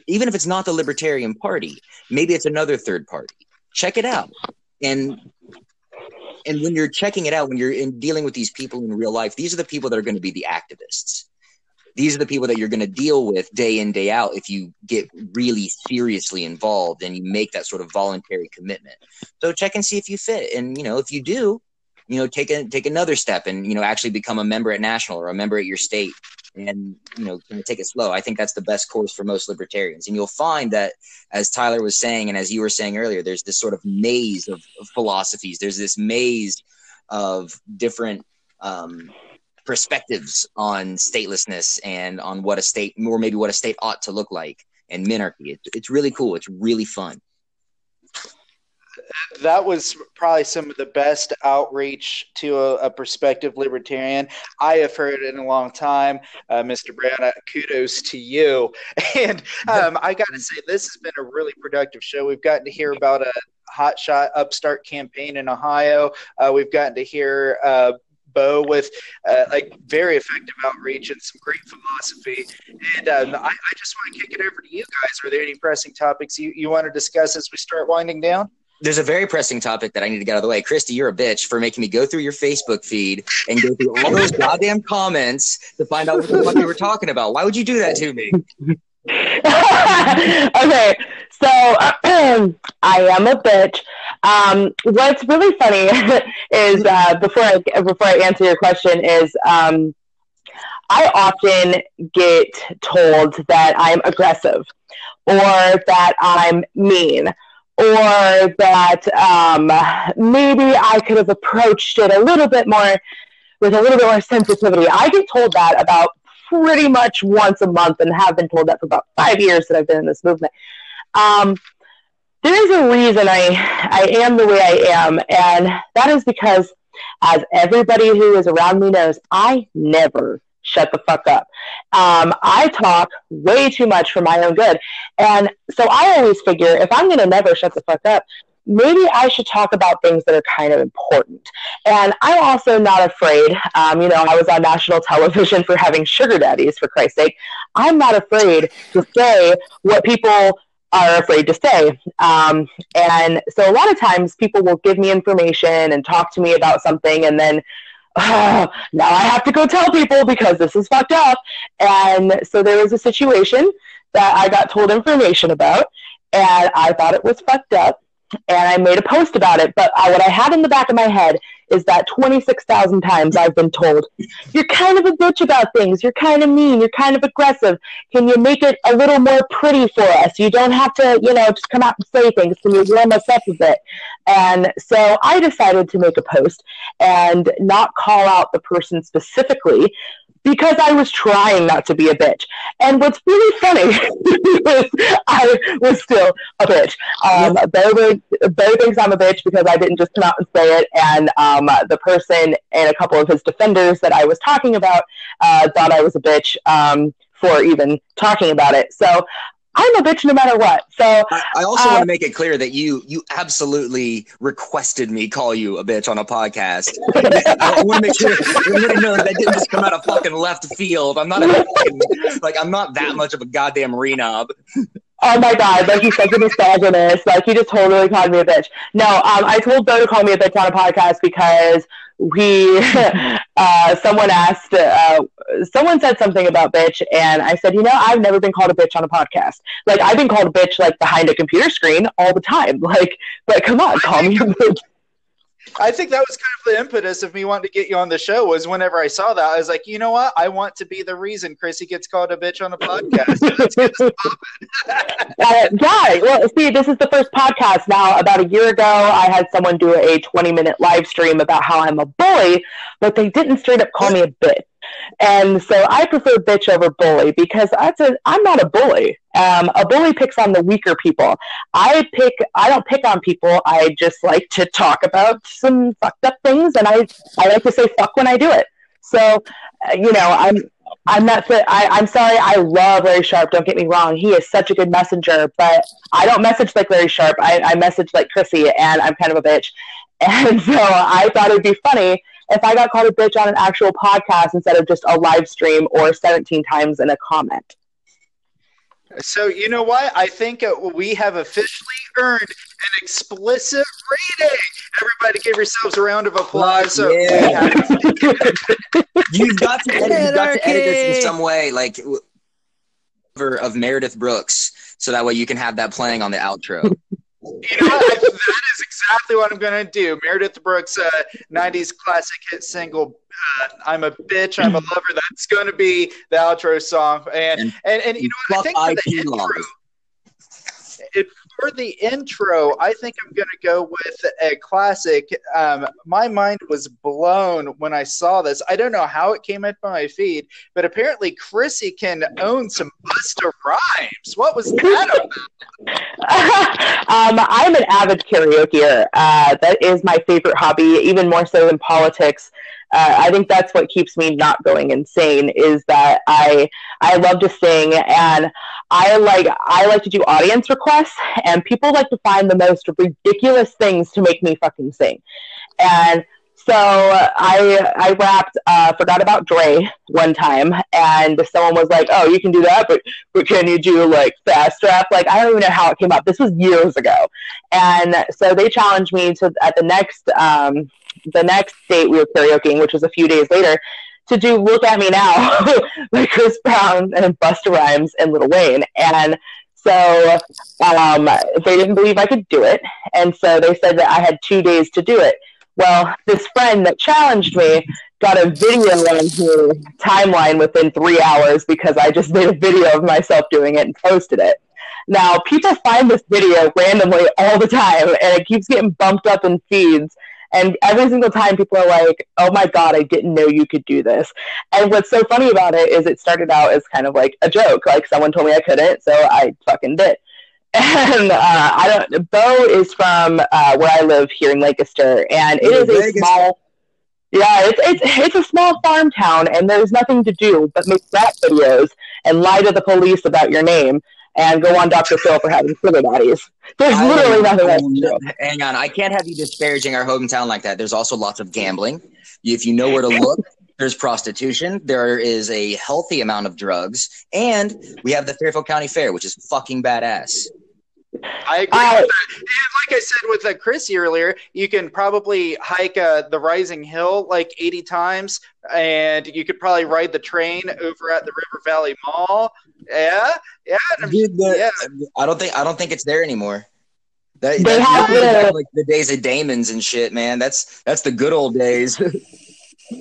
even if it's not the Libertarian Party, maybe it's another third party. Check it out, and and when you're checking it out, when you're in dealing with these people in real life, these are the people that are going to be the activists. These are the people that you're going to deal with day in day out if you get really seriously involved and you make that sort of voluntary commitment. So check and see if you fit, and you know if you do, you know take a take another step and you know actually become a member at national or a member at your state and you know kind of take it slow. I think that's the best course for most libertarians, and you'll find that as Tyler was saying, and as you were saying earlier, there's this sort of maze of, of philosophies. There's this maze of different um, perspectives on statelessness and on what a state, or maybe what a state ought to look like, and minarchy. It's it's really cool. It's really fun. that was probably some of the best outreach to a, a prospective libertarian I have heard in a long time. Uh, Mr. Brown, uh, kudos to you. And um, I got to say, this has been a really productive show. We've gotten to hear about a hotshot upstart campaign in Ohio. Uh, we've gotten to hear uh, Bo with uh, like very effective outreach and some great philosophy. And um, I, I just want to kick it over to you guys. Are there any pressing topics you, you want to discuss as we start winding down? There's a very pressing topic that I need to get out of the way. Chrissy, you're a bitch for making me go through your Facebook feed and go through all those goddamn comments to find out what the fuck you were talking about. Why would you do that to me? okay, so I am a bitch. Um, what's really funny is uh, before I before I answer your question is um, I often get told that I'm aggressive or that I'm mean or that um, maybe I could have approached it a little bit more with a little bit more sensitivity. I get told that about pretty much once a month and have been told that for about five years that I've been in this movement. Um, there is a reason I I am the way I am, and that is because, as everybody who is around me knows, I never shut the fuck up. Um, I talk way too much for my own good, and so I always figure if I'm gonna never shut the fuck up, maybe I should talk about things that are kind of important. And I'm also not afraid. Um, you know, I was on national television for having sugar daddies, for Christ's sake. I'm not afraid to say what people are afraid to say. Um, and so a lot of times people will give me information and talk to me about something, and then oh, now I have to go tell people because this is fucked up. And so there was a situation that I got told information about, and I thought it was fucked up and I made a post about it. But uh, what I had in the back of my head is that 26,000 times I've been told, you're kind of a bitch about things. You're kind of mean. You're kind of aggressive. Can you make it a little more pretty for us? You don't have to, you know, just come out and say things. Can you warm us up a bit? And so I decided to make a post and not call out the person specifically, because I was trying not to be a bitch. And what's really funny is I was still a bitch. Um, Barry, Barry thinks I'm a bitch because I didn't just come out and say it. And um, the person and a couple of his defenders that I was talking about uh, thought I was a bitch um, for even talking about it. So I'm a bitch no matter what. So I, I also uh, want to make it clear that you you absolutely requested me call you a bitch on a podcast. I want to make sure everybody knows that didn't just come out of fucking left field. I'm not a fucking, like I'm not that much of a goddamn renob. Oh my god, like he's such a misogynist. Like he just totally called me a bitch. No, um, I told Bo to call me a bitch on a podcast because we uh, someone asked uh, someone said something about bitch and i said you know i've never been called a bitch on a podcast. Like i've been called a bitch like behind a computer screen all the time. Like but come on call me a bitch I think that was kind of the impetus of me wanting to get you on the show. Was whenever I saw that, I was like, you know what? I want to be the reason Chrissy gets called a bitch on a podcast. uh, yeah. Well, see, this is the first podcast now. About a year ago, I had someone do a 20 minute live stream about how I'm a bully, but they didn't straight up call me a bitch. And so I prefer bitch over bully because that's a, I'm not a bully. Um, a bully picks on the weaker people. I pick, I don't pick on people. I just like to talk about some fucked up things, and I, I like to say fuck when I do it. So, uh, you know, I'm, I'm not. I, I'm sorry. I love Larry Sharpe. Don't get me wrong. He is such a good messenger, but I don't message like Larry Sharpe. I, I message like Chrissy, and I'm kind of a bitch. And so I thought it'd be funny if I got called a bitch on an actual podcast instead of just a live stream or 17 times in a comment. So you know what? I think uh, we have officially earned an explicit rating. Everybody, give yourselves a round of applause. So yeah. you've got to edit, you've got to edit this in some way, like of Meredith Brooks, so that way you can have that playing on the outro. You know that is exactly what I'm going to do. Meredith Brooks' uh, 90s classic hit single, uh, I'm a Bitch, I'm a Lover. That's going to be the outro song. And, and, and, and you know what? I think for the intro, it, for the intro, I think I'm going to go with a classic. Um, my mind was blown when I saw this. I don't know how it came into my feed, but apparently Chrissy can own some Busta Rhymes. What was that about? um, I'm an avid karaoke. Uh, that is my favorite hobby, even more so than politics uh, I think that's what keeps me not going insane is that I I love to sing and I like I like to do audience requests and people like to find the most ridiculous things to make me fucking sing. And so I I rapped uh, "Forgot About Dre" one time, and someone was like, "Oh, you can do that, but but can you do like fast rap?" Like I don't even know how it came up. This was years ago, and so they challenged me to at the next um, the next date we were karaokeing, which was a few days later, to do "Look at Me Now" by Chris Brown and Busta Rhymes and Lil Wayne, and so um, they didn't believe I could do it, and so they said that I had two days to do it. Well, this friend that challenged me got a video on her timeline within three hours because I just made a video of myself doing it and posted it. Now, people find this video randomly all the time, and it keeps getting bumped up in feeds. And every single time people are like, oh my God, I didn't know you could do this. And what's so funny about it is it started out as kind of like a joke. Like someone told me I couldn't, so I fucking did. and uh, I don't. Bo is from uh, where I live here in Lancaster, and it is a small. Yeah, it's it's it's a small farm town, and there's nothing to do but make rap videos and lie to the police about your name and go on Dr. Phil for having sugar daddies. There's I- literally nothing else to do. Hang on, I can't have you disparaging our hometown like that. There's also lots of gambling. If you know where to look, there's prostitution. There is a healthy amount of drugs, and we have the Fairfield County Fair, which is fucking badass. I agree Uh, with that. And like I said with uh, Chrissy earlier, you can probably hike uh, the Rising Hill like 80 times, and you could probably ride the train over at the River Valley Mall. Yeah, yeah, and I'm- Dude, the- yeah. I don't think I don't think it's there anymore. That, They that's have really the- back, like the days of Damons and shit, man. That's that's the good old days.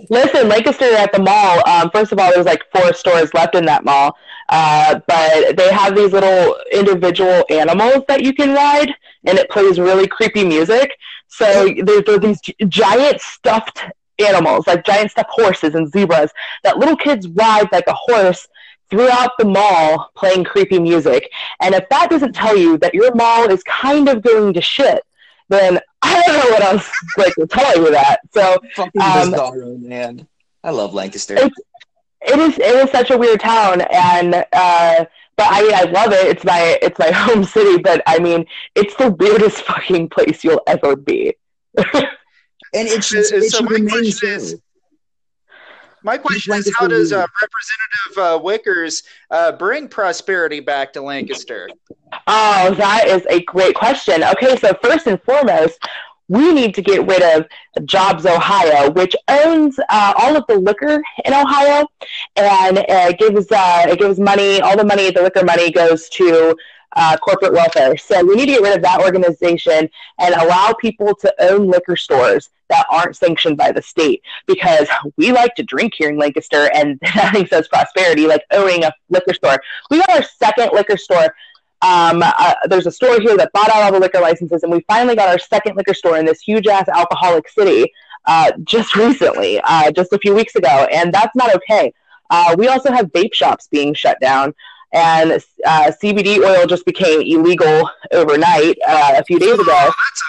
Listen, Lancaster at the mall. Um, first of all, there's like four stores left in that mall, uh, but they have these little individual animals that you can ride, and it plays really creepy music. So there's, there's these giant stuffed animals, like giant stuffed horses and zebras, that little kids ride like a horse throughout the mall, playing creepy music. And if that doesn't tell you that your mall is kind of going to shit, then I don't know what else like to tell you that. So Fucking Um, bizarro, man. I love Lancaster. It's- it is it is such a weird town and uh but I I love it. It's my it's my home city, but I mean it's the weirdest fucking place you'll ever be. and it should, Uh, it so should my remain question so. Is- My question is, how does uh. Representative uh, Wickers uh, bring prosperity back to Lancaster? Oh, that is a great question. Okay, so first and foremost, we need to get rid of Jobs Ohio, which owns uh, all of the liquor in Ohio, and uh, gives uh, it gives money. All the money, the liquor money, goes to uh, corporate welfare. So we need to get rid of that organization and allow people to own liquor stores that aren't sanctioned by the state. Because we like to drink here in Lancaster, and nothing says prosperity like owning a liquor store. We got our second liquor store um, uh, there's a store here that bought out all the liquor licenses, and we finally got our second liquor store in this huge ass alcoholic city uh, just recently, uh, just a few weeks ago, and that's not okay. Uh, we also have vape shops being shut down, and uh, CBD oil just became illegal overnight uh, a few days ago. Oh, that's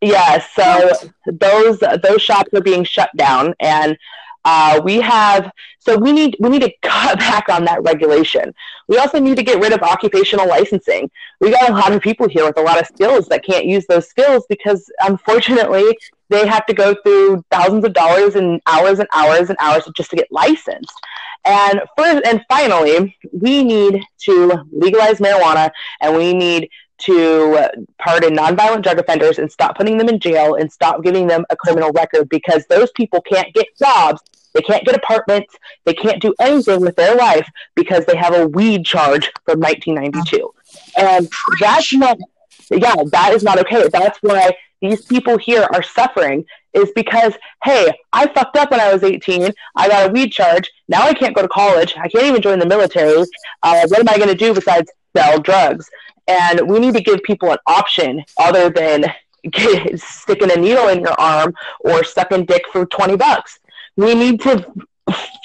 Yeah, so those those shops are being shut down, and uh, we have so we need we need to cut back on that regulation. We also need to get rid of occupational licensing. We got a lot of people here with a lot of skills that can't use those skills because unfortunately they have to go through thousands of dollars and hours and hours and hours just to get licensed. And first and finally, we need to legalize marijuana and we need to pardon nonviolent drug offenders and stop putting them in jail and stop giving them a criminal record because those people can't get jobs, they can't get apartments, they can't do anything with their life because they have a weed charge from 1992. And that's not, yeah, that is not okay. That's why these people here are suffering is because, hey, I fucked up when I was 18. I got a weed charge. Now I can't go to college. I can't even join the military. Uh, what am I going to do besides sell drugs? And we need to give people an option other than sticking a needle in your arm or sucking dick for 20 bucks. We need to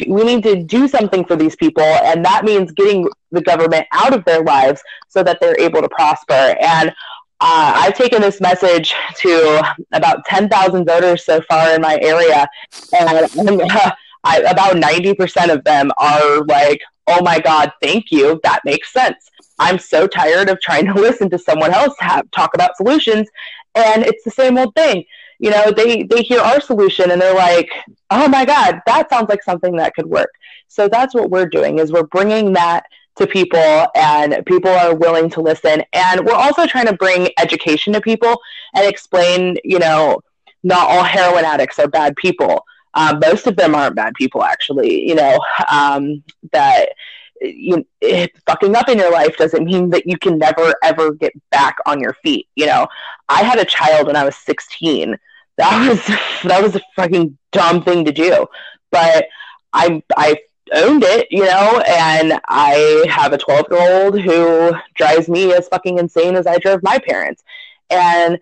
we need to do something for these people and that means getting the government out of their lives so that they're able to prosper and uh, I've taken this message to about 10,000 voters so far in my area, and uh, I, about 90% of them are like, oh my God, thank you. That makes sense. I'm so tired of trying to listen to someone else have, talk about solutions, and it's the same old thing. You know, they, they hear our solution and they're like, oh my God, that sounds like something that could work. So that's what we're doing is we're bringing that to people and people are willing to listen and we're also trying to bring education to people and explain you know not all heroin addicts are bad people um, most of them aren't bad people actually you know um, that you, eh, fucking up in your life doesn't mean that you can never ever get back on your feet you know? I had a child when i was 16 that was that was a fucking dumb thing to do. But i i owned it, you know, and I have a 12 year old who drives me as fucking insane as I drove my parents. And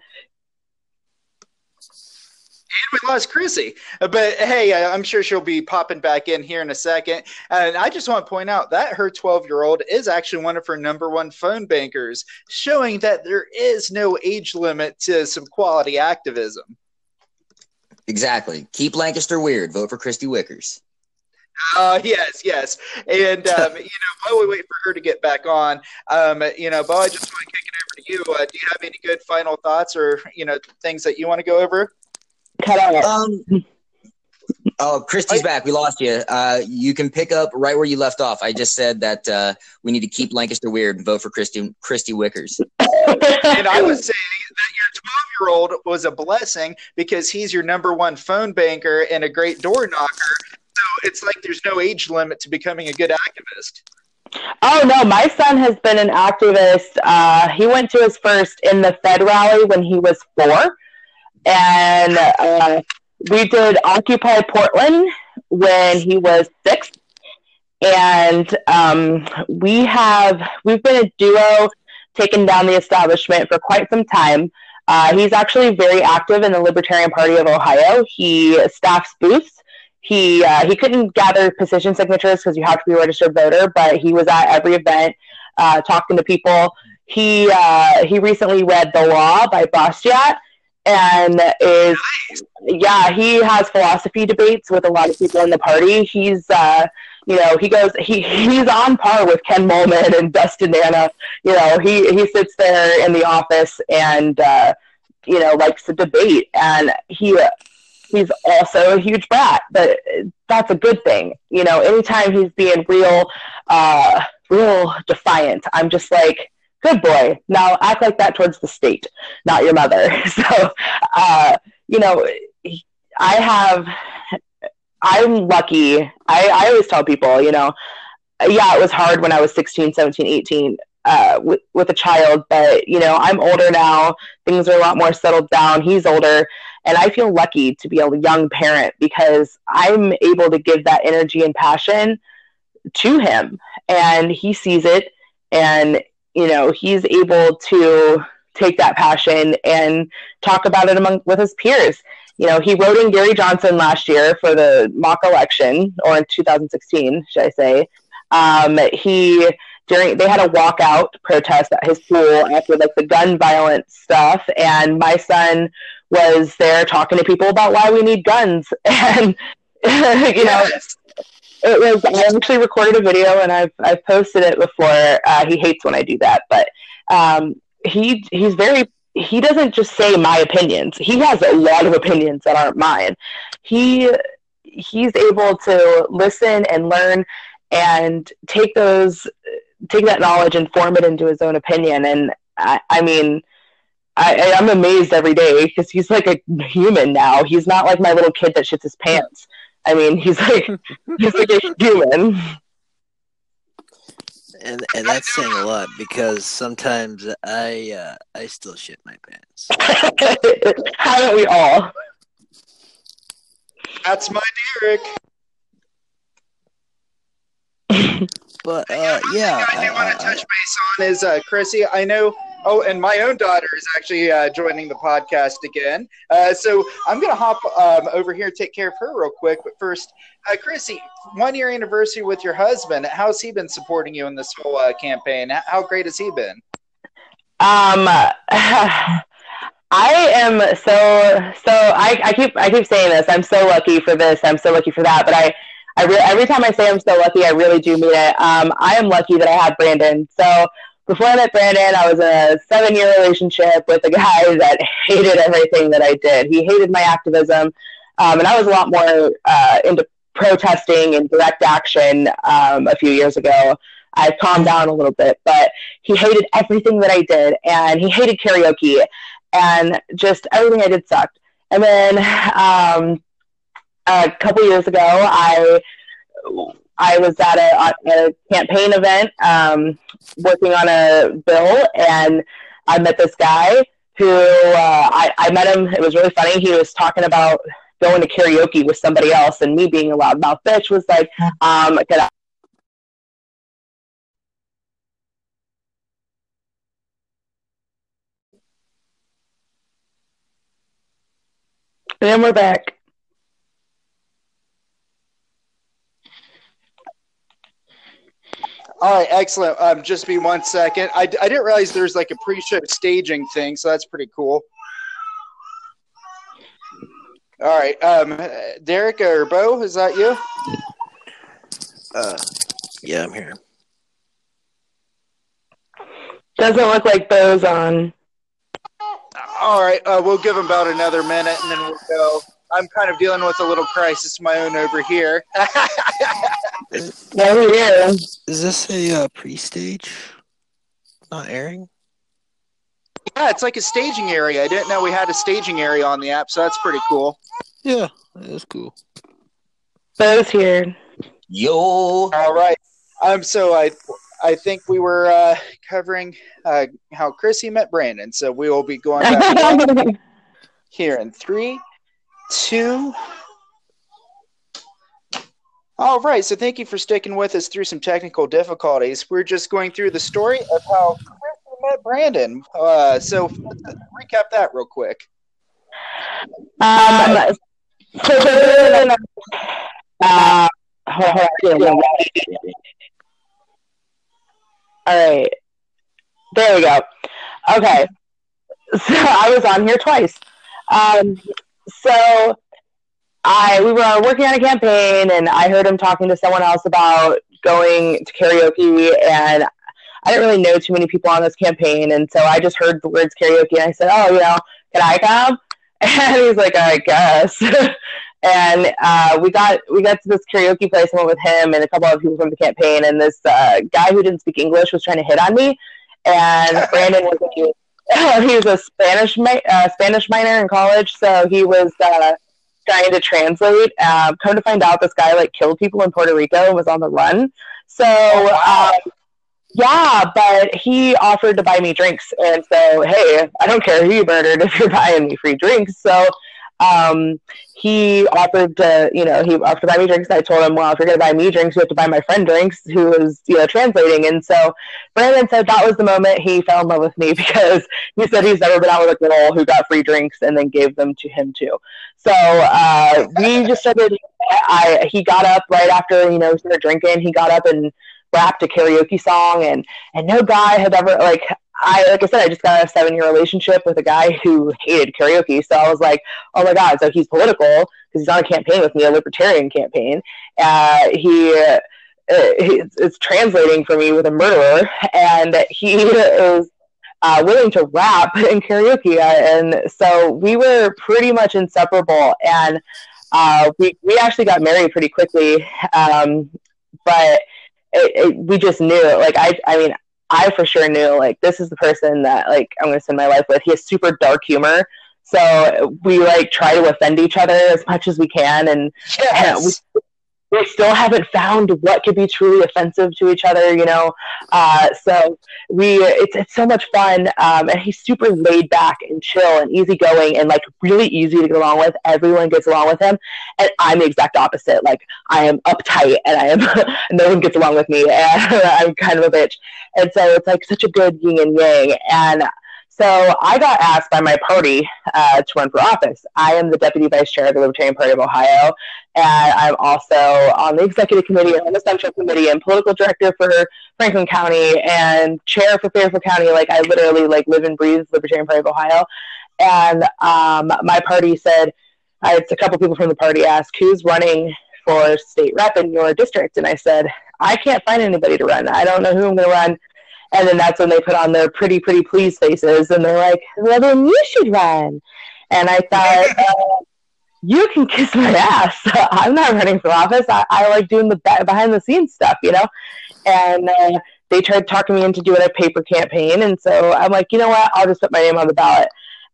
we lost Chrissy. But hey, I'm sure she'll be popping back in here in a second. And I just want to point out that her 12 year old is actually one of her number one phone bankers, showing that there is no age limit to some quality activism. Exactly. Keep Lancaster weird. Vote for Chrissy Wickers. Uh, yes, yes. And, um, you know, while we wait for her to get back on, um, you know, Bo, I just want to kick it over to you. Uh, do you have any good final thoughts or, you know, things that you want to go over? Cut out. Um, oh, Chrissy's back. We lost you. Uh, you can pick up right where you left off. I just said that uh, we need to keep Lancaster weird and vote for Chrissy, Chrissy Wickers. and I was saying that your 12 year old was a blessing because he's your number one phone banker and a great door knocker. So it's like there's no age limit to becoming a good activist. Oh no, my son has been an activist. Uh, he went to his first End the Fed rally when he was four, and uh, we did Occupy Portland when he was six. And um, we have we've been a duo taking down the establishment for quite some time. Uh, he's actually very active in the Libertarian Party of Ohio. He staffs booths. He uh, he couldn't gather petition signatures because you have to be a registered voter, but he was at every event uh, talking to people. He uh, he recently read The Law by Bastiat and is yeah he has philosophy debates with a lot of people in the party. He's uh, you know, he goes, he, he's on par with Ken Moellman and Dustin Nanna. You know, he, he sits there in the office and, uh, you know, likes to debate. And he, he's also a huge brat, but that's a good thing. You know, anytime he's being real, uh, real defiant, I'm just like, good boy. Now act like that towards the state, not your mother. So, uh, you know, I have I'm lucky. I, I always tell people, you know, yeah, it was hard when I was 16, 17, 18 uh, with, with a child, but, you know, I'm older now. Things are a lot more settled down. He's older. And I feel lucky to be a young parent because I'm able to give that energy and passion to him. And he sees it. And, you know, he's able to take that passion and talk about it among with his peers you know, he wrote in Gary Johnson last year for the mock election, or in 2016, should I say. Um, he during they had a walkout protest at his school after like the gun violence stuff, and my son was there talking to people about why we need guns, and you know. It was. I actually recorded a video and I've I've posted it before. Uh, he hates when I do that, but um, he he's very he doesn't just say my opinions. He has a lot of opinions that aren't mine. He he's able to listen and learn and take those take that knowledge and form it into his own opinion. And I, I mean, I, I'm amazed every day because he's like a human now. He's not like my little kid that shits his pants. I mean, he's like he's like a human and and that's saying a lot because sometimes I uh, I still shit my pants. Haven't we all? That's my Derek. but uh, yeah, I do want to touch base on is uh, Chrissy. I know Oh, and my own daughter is actually uh, joining the podcast again. Uh, so I'm going to hop um, over here and take care of her real quick. But first, uh, Chrissy, one year anniversary with your husband. How's he been supporting you in this whole uh, campaign? How great has he been? Um, I am so so. I, I keep I keep saying this. I'm so lucky for this. I'm so lucky for that. But I I re- every time I say I'm so lucky, I really do mean it. Um, I am lucky that I have Brandon. So before I met Brandon, I was in a seven year relationship with a guy that hated everything that I did. He hated my activism. Um, and I was a lot more uh, into protesting and direct action um, a few years ago. I calmed down a little bit, but he hated everything that I did, and he hated karaoke, and just everything I did sucked. And then um, a couple years ago, I I was at a, a campaign event um, working on a bill, and I met this guy who uh, I, I met him. It was really funny. He was talking about going to karaoke with somebody else, and me being a loudmouth bitch was like, um, can I And we're back. All right, excellent. Um, just be one second. I, I didn't realize there's like a pre-show staging thing, so that's pretty cool. All right, um, Derek or Bo, is that you? Uh, yeah, I'm here. Doesn't look like Bo's on. All right, uh, we'll give him about another minute, and then we'll go. I'm kind of dealing with a little crisis of my own over here. Yeah, we. Is this a uh, pre-stage? Not airing? yeah, it's like a staging area. I didn't know we had a staging area on the app, so that's pretty cool. Yeah, that's cool. Both here. Yo. All right. Um. So I, I think we were uh, covering uh, how Chrissy met Brandon. So we will be going back here in three, two. All right. So thank you for sticking with us through some technical difficulties. We're just going through the story of how Chrissy met Brandon. Uh, so recap that real quick. Um, so, uh. All right. There we go. Okay. So I was on here twice. Um, so I we were working on a campaign and I heard him talking to someone else about going to karaoke and I didn't really know too many people on this campaign and so I just heard the words karaoke and I said, Oh, you know, can I come? And he's like, I guess. and uh, we got we got to this karaoke place and went with him and a couple of people from the campaign and this uh, guy who didn't speak English was trying to hit on me and Brandon was a, he was a Spanish uh, Spanish minor in college so he was uh, trying to translate um, come to find out this guy like killed people in Puerto Rico and was on the run. So um, yeah, but he offered to buy me drinks, and so hey, I don't care who you murdered if you're buying me free drinks. So um, he offered to, you know, he offered to buy me drinks. I told him, well, if you're going to buy me drinks, you have to buy my friend drinks, who was, you know, translating. And so Brandon said that was the moment he fell in love with me because he said he's never been out with a girl who got free drinks and then gave them to him too. So uh, we just started. I he got up right after you know we started drinking. He got up and rapped a karaoke song, and and no guy had ever like I like I said, I just got a seven year relationship with a guy who hated karaoke. So I was like, oh my god, so he's political because he's on a campaign with me, a libertarian campaign. Uh, he. Uh, it's translating for me with a murderer, and he is uh, willing to rap in karaoke. And so we were pretty much inseparable. And uh, we, we actually got married pretty quickly. Um, but it, it, we just knew like I, I mean, I for sure knew like this is the person that like I'm going to spend my life with. He has super dark humor. So we like try to offend each other as much as we can. And, Yes. and we, we still haven't found what could be truly offensive to each other, you know. Uh, so we, it's it's so much fun, um, and he's super laid back and chill and easygoing and like really easy to get along with. Everyone gets along with him, and I'm the exact opposite. Like I am uptight and I am no one gets along with me, and I'm kind of a bitch. And so it's like such a good yin and yang. And so I got asked by my party uh, to run for office. I am the deputy vice chair of the Libertarian Party of Ohio, and I'm also on the executive committee and on the central committee and political director for Franklin County and chair for Fairfield County. Like I literally like live and breathe Libertarian Party of Ohio. And um, my party said, I had a couple people from the party ask, who's running for state rep in your district? And I said, I can't find anybody to run. I don't know who I'm going to run. And then that's when they put on their pretty, pretty please faces, and they're like, "Well, then you should run." And I thought, uh, "You can kiss my ass. I'm not running for office. I, I like doing the be- behind the scenes stuff, you know." And uh, they tried talking me into doing a paper campaign, and so I'm like, "You know what? I'll just put my name on the ballot."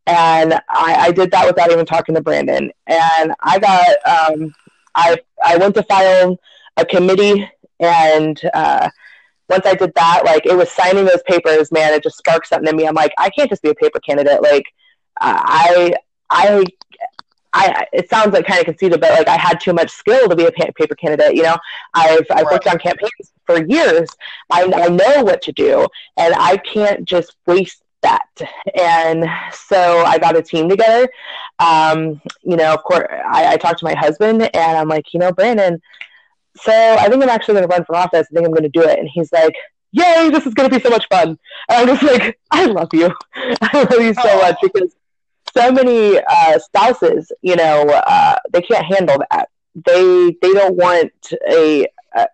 And I, I did that without even talking to Brandon. And I got, um, I, I went to file a committee, and uh, once I did that, like it was signing those papers, man, it just sparked something in me. I'm like, I can't just be a paper candidate. Like, I, I, I, it sounds like kind of conceited, but like I had too much skill to be a paper candidate. You know, I've, I've worked on campaigns for years. I, I know what to do, and I can't just waste that. And so I got a team together. Um, you know, of course, I, I talked to my husband and I'm like, you know, Brandon, so I think I'm actually going to run for office. I think I'm going to do it. And he's like, yay, this is going to be so much fun. And I'm just like, I love you. I love you so much because so many uh, spouses, you know, uh, they can't handle that. They they don't want a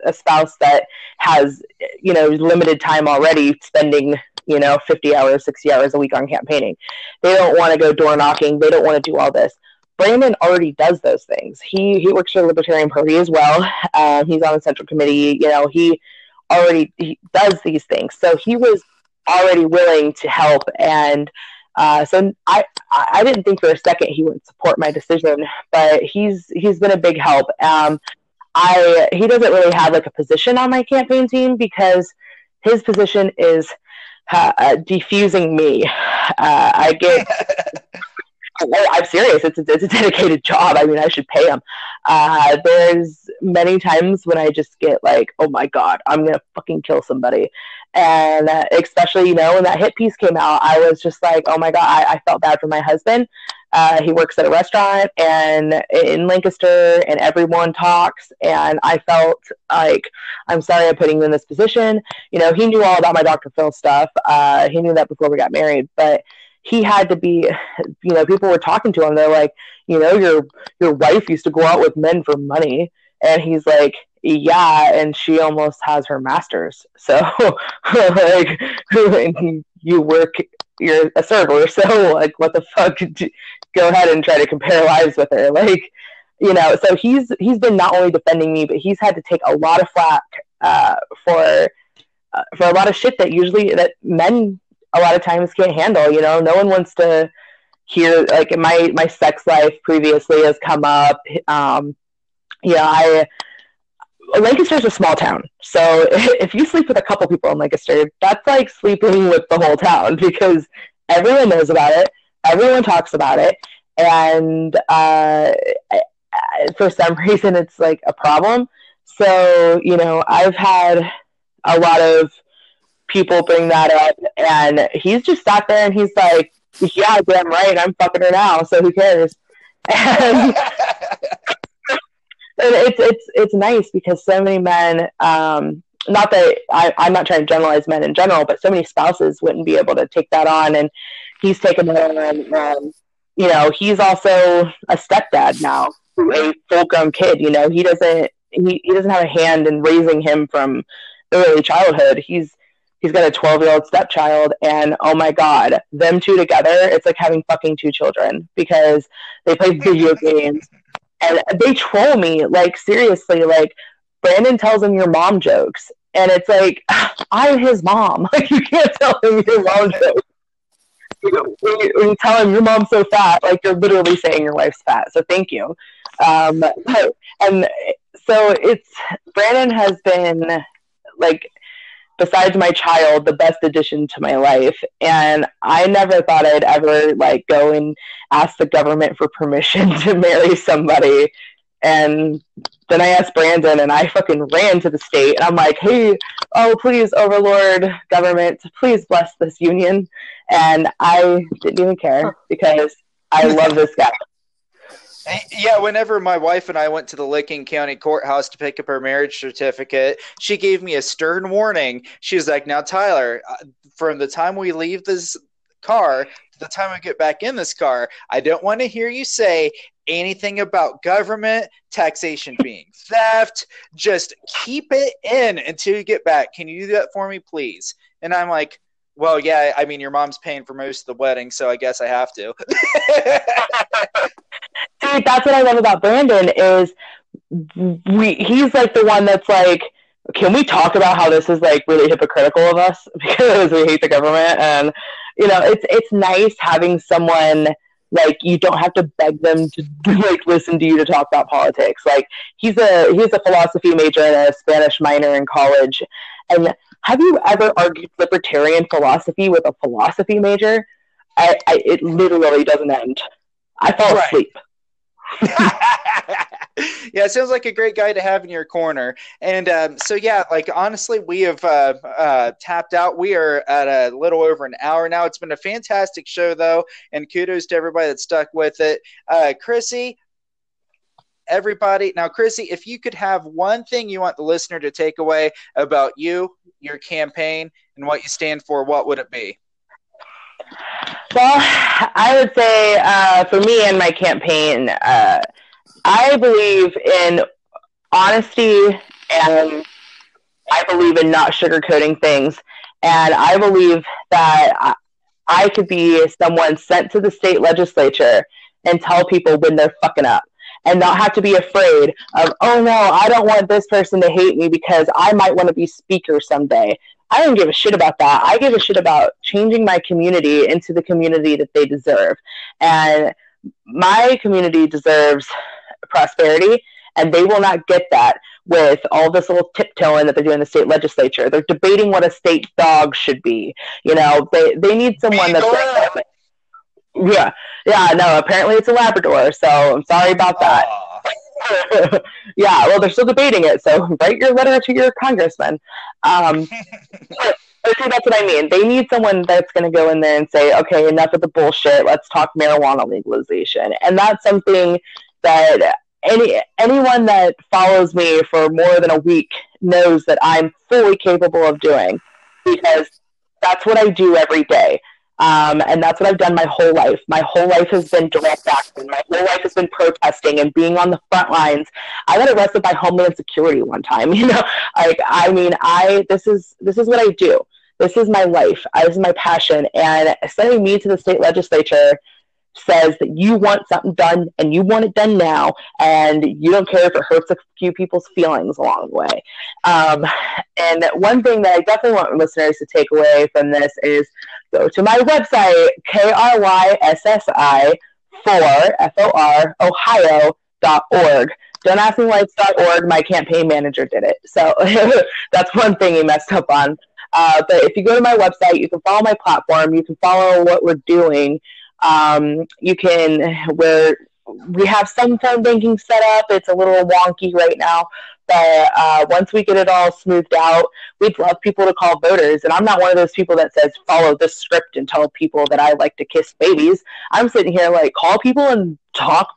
a spouse that has you know limited time already spending you know 50 hours 60 hours a week on campaigning they don't want to go door knocking they don't want to do all this brandon already does those things he he works for the libertarian party as well uh, he's on the central committee you know he already he does these things so he was already willing to help and uh, so I, I didn't think for a second he wouldn't support my decision, but he's he's been a big help. Um, I he doesn't really have like a position on my campaign team because his position is uh, uh, defusing me. Uh, I get. I'm serious. It's a, it's a dedicated job. I mean, I should pay him. Uh, there's many times when I just get like, oh my god, I'm gonna fucking kill somebody, and uh, especially you know when that hit piece came out, I was just like, oh my god, I, I felt bad for my husband uh, he works at a restaurant and in Lancaster, and everyone talks. And I felt like I'm sorry I'm putting you in this position. You know, he knew all about my Dr. Phil stuff. Uh, he knew that before we got married, but he had to be. You know, people were talking to him. They're like, you know, your your wife used to go out with men for money, and he's like, yeah, and she almost has her master's. So, like, you work you're a server, so like, what the fuck? Go ahead and try to compare lives with her, like, you know. So he's he's been not only defending me, but he's had to take a lot of flack uh, for uh, for a lot of shit that usually that men a lot of times can't handle. You know, no one wants to hear like my my sex life previously has come up. Um, yeah, I Lancaster is a small town, so if you sleep with a couple people in Lancaster, that's like sleeping with the whole town because everyone knows about it, everyone talks about it, and uh, for some reason it's like a problem. So you know, I've had a lot of people bring that up, and he's just sat there and he's like, "Yeah, damn right, I'm fucking her now, so who cares?" And it's it's it's nice because so many men um, not that I, i'm not trying to generalize men in general but so many spouses wouldn't be able to take that on and he's taken it on and um, you know he's also a stepdad now a full grown kid you know he doesn't he, he doesn't have a hand in raising him from early childhood he's he's got a 12 year old stepchild and oh my god them two together it's like having fucking two children because they play video games. And they troll me like seriously like brandon tells him your mom jokes and it's like i'm his mom. Like you can't tell him your mom jokes. When you, when you tell him your mom's so fat like you're literally saying your wife's fat so thank you. Um, but, and so it's brandon has been like besides my child, the best addition to my life. And I never thought I'd ever like go and ask the government for permission to marry somebody. And then I asked Brandon and I fucking ran to the state and I'm like, hey, oh, please, overlord government, please bless this union. And I didn't even care because I love this guy. Yeah, whenever my wife and I went to the Licking County Courthouse to pick up her marriage certificate, she gave me a stern warning. She was like, "Now, Tyler, uh, from the time we leave this car to the time we get back in this car, I don't want to hear you say anything about government taxation being theft. Just keep it in until you get back. Can you do that for me, please?" And I'm like, well, yeah, I mean, your mom's paying for most of the wedding, so I guess I have to. Dude, that's what I love about Brandon is we he's like the one that's like, can we talk about how this is like really hypocritical of us? Because we hate the government and you know it's it's nice having someone like you don't have to beg them to like listen to you to talk about politics. Like he's a he's a philosophy major and a spanish minor in college. And have you ever argued libertarian philosophy with a philosophy major I, I it literally doesn't end i fall right. asleep yeah, it sounds like a great guy to have in your corner. And um, so, yeah, like honestly, we have uh, uh, tapped out. We are at a little over an hour now. It's been a fantastic show, though, and kudos to everybody that stuck with it. Uh, Chrissy, everybody. Now, Chrissy, if you could have one thing you want the listener to take away about you, your campaign, and what you stand for, what would it be? Well, I would say uh, for me and my campaign, uh, I believe in honesty and I believe in not sugarcoating things. And I believe that I could be someone sent to the state legislature and tell people when they're fucking up and not have to be afraid of, oh no, I don't want this person to hate me because I might want to be speaker someday. I don't give a shit about that. I give a shit about changing my community into the community that they deserve. And my community deserves prosperity, and they will not get that with all this little tiptoeing that they're doing in the state legislature. They're debating what a state dog should be. You know, they, they need someone that's like, yeah, yeah. No, apparently it's a Labrador, so I'm sorry about that. yeah, well, they're still debating it, so write your letter to your congressman. Um, but see, that's what I mean. They need someone that's going to go in there and say, okay, enough of the bullshit. Let's talk marijuana legalization. And that's something that any anyone that follows me for more than a week knows that I'm fully capable of doing because that's what I do every day. Um, and that's what I've done my whole life. My whole life has been direct action. My whole life has been protesting and being on the front lines. I got arrested by Homeland Security one time. You know, like I mean, I this is this is what I do. This is my life. This is my passion. And sending me to the state legislature says that you want something done and you want it done now and you don't care if it hurts a few people's feelings along the way. Um, and one thing that I definitely want listeners to take away from this is go to my website, K-R-Y-S-S-I for F-O-R Ohio.org. Don't ask me why it's .org. My campaign manager did it. So that's one thing he messed up on. Uh, but if you go to my website, you can follow my platform. You can follow what we're doing. Um, you can where we have some phone banking set up. It's a little wonky right now, but uh, once we get it all smoothed out, we'd love people to call voters. And I'm not one of those people that says follow this script and tell people that I like to kiss babies. I'm sitting here like call people and talk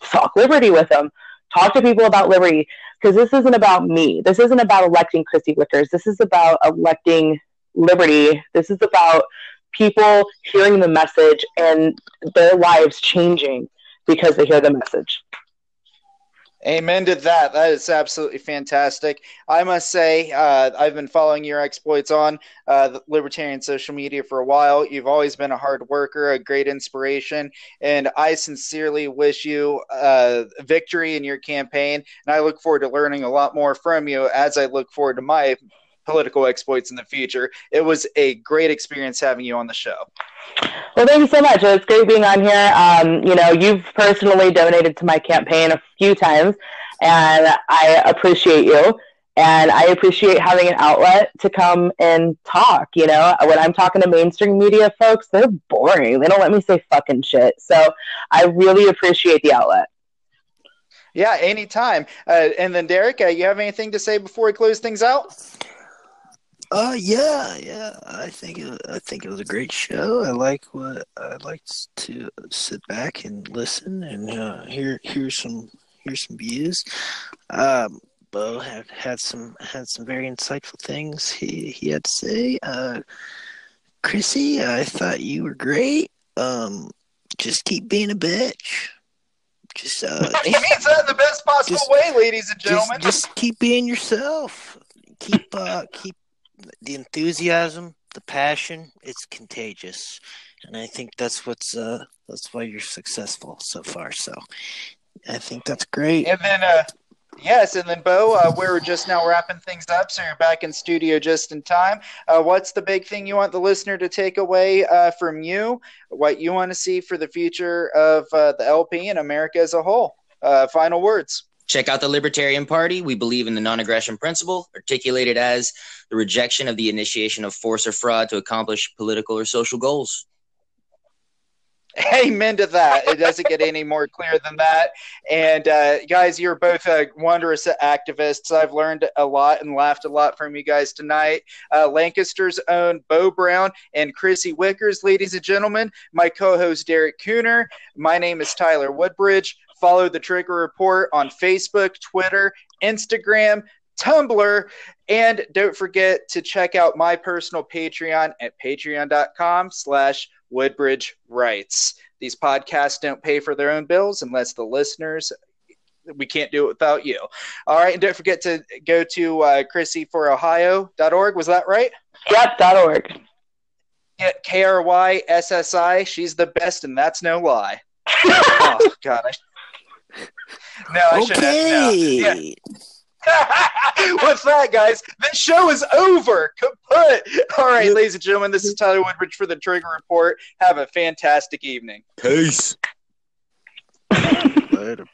talk liberty with them. Talk to people about liberty because this isn't about me. This isn't about electing Chrissy Wickers. This is about electing liberty. This is about people hearing the message and their lives changing because they hear the message. Amen to that. That is absolutely fantastic. I must say, uh, I've been following your exploits on uh, libertarian social media for a while. You've always been a hard worker, a great inspiration, and I sincerely wish you uh, victory in your campaign. And I look forward to learning a lot more from you as I look forward to my political exploits in the future. It was a great experience having you on the show. Well, thank you so much. It's great being on here. Um, you know, you've personally donated to my campaign a few times, and I appreciate you. And I appreciate having an outlet to come and talk. You know, when I'm talking to mainstream media folks, they're boring. They don't let me say fucking shit. So I really appreciate the outlet. Yeah, anytime. Uh, and then, Derek, uh, you have anything to say before we close things out? Uh, yeah, yeah. I think it, I think it was a great show. I like what I liked to sit back and listen and uh, hear hear some hear some views. Um, Bo had had some had some very insightful things he he had to say. Uh, Chrissy, I thought you were great. Um, just keep being a bitch. Just uh, he means that in the best possible just, way, ladies and gentlemen. Just, just keep being yourself. Keep uh, keep the enthusiasm, the passion, it's contagious, and I think that's what's uh, that's why you're successful so far. So I think that's great. And then, uh, yes, and then Bo, uh, we're just now wrapping things up, so you're back in studio just in time. Uh, what's the big thing you want the listener to take away uh, from you? What you want to see for the future of uh, the LP and America as a whole? Uh, final words. Check out the Libertarian Party. We believe in the non aggression principle, articulated as the rejection of the initiation of force or fraud to accomplish political or social goals. Amen to that. It doesn't get any more clear than that. And uh, guys, you're both uh, wondrous activists. I've learned a lot and laughed a lot from you guys tonight. Uh, Lancaster's own Bo Brown and Chrissy Wickers, ladies and gentlemen. My co-host Derek Cooner. My name is Tyler Woodbridge. Follow the Trigger Report on Facebook, Twitter, Instagram, Tumblr, and don't forget to check out my personal Patreon at patreon.com slash Woodbridge Writes. These podcasts don't pay for their own bills unless the listeners we can't do it without you. All right, and don't forget to go to uh, Ohio.org. Was that right? Yep, .org. K R Y S S I. She's the best, and that's no lie. oh God. I... No, I okay. should have. No. Yeah. With that, guys, this show is over. Kaput. All right, ladies and gentlemen, this is Tyler Woodbridge for the Trigger Report. Have a fantastic evening. Peace. Later.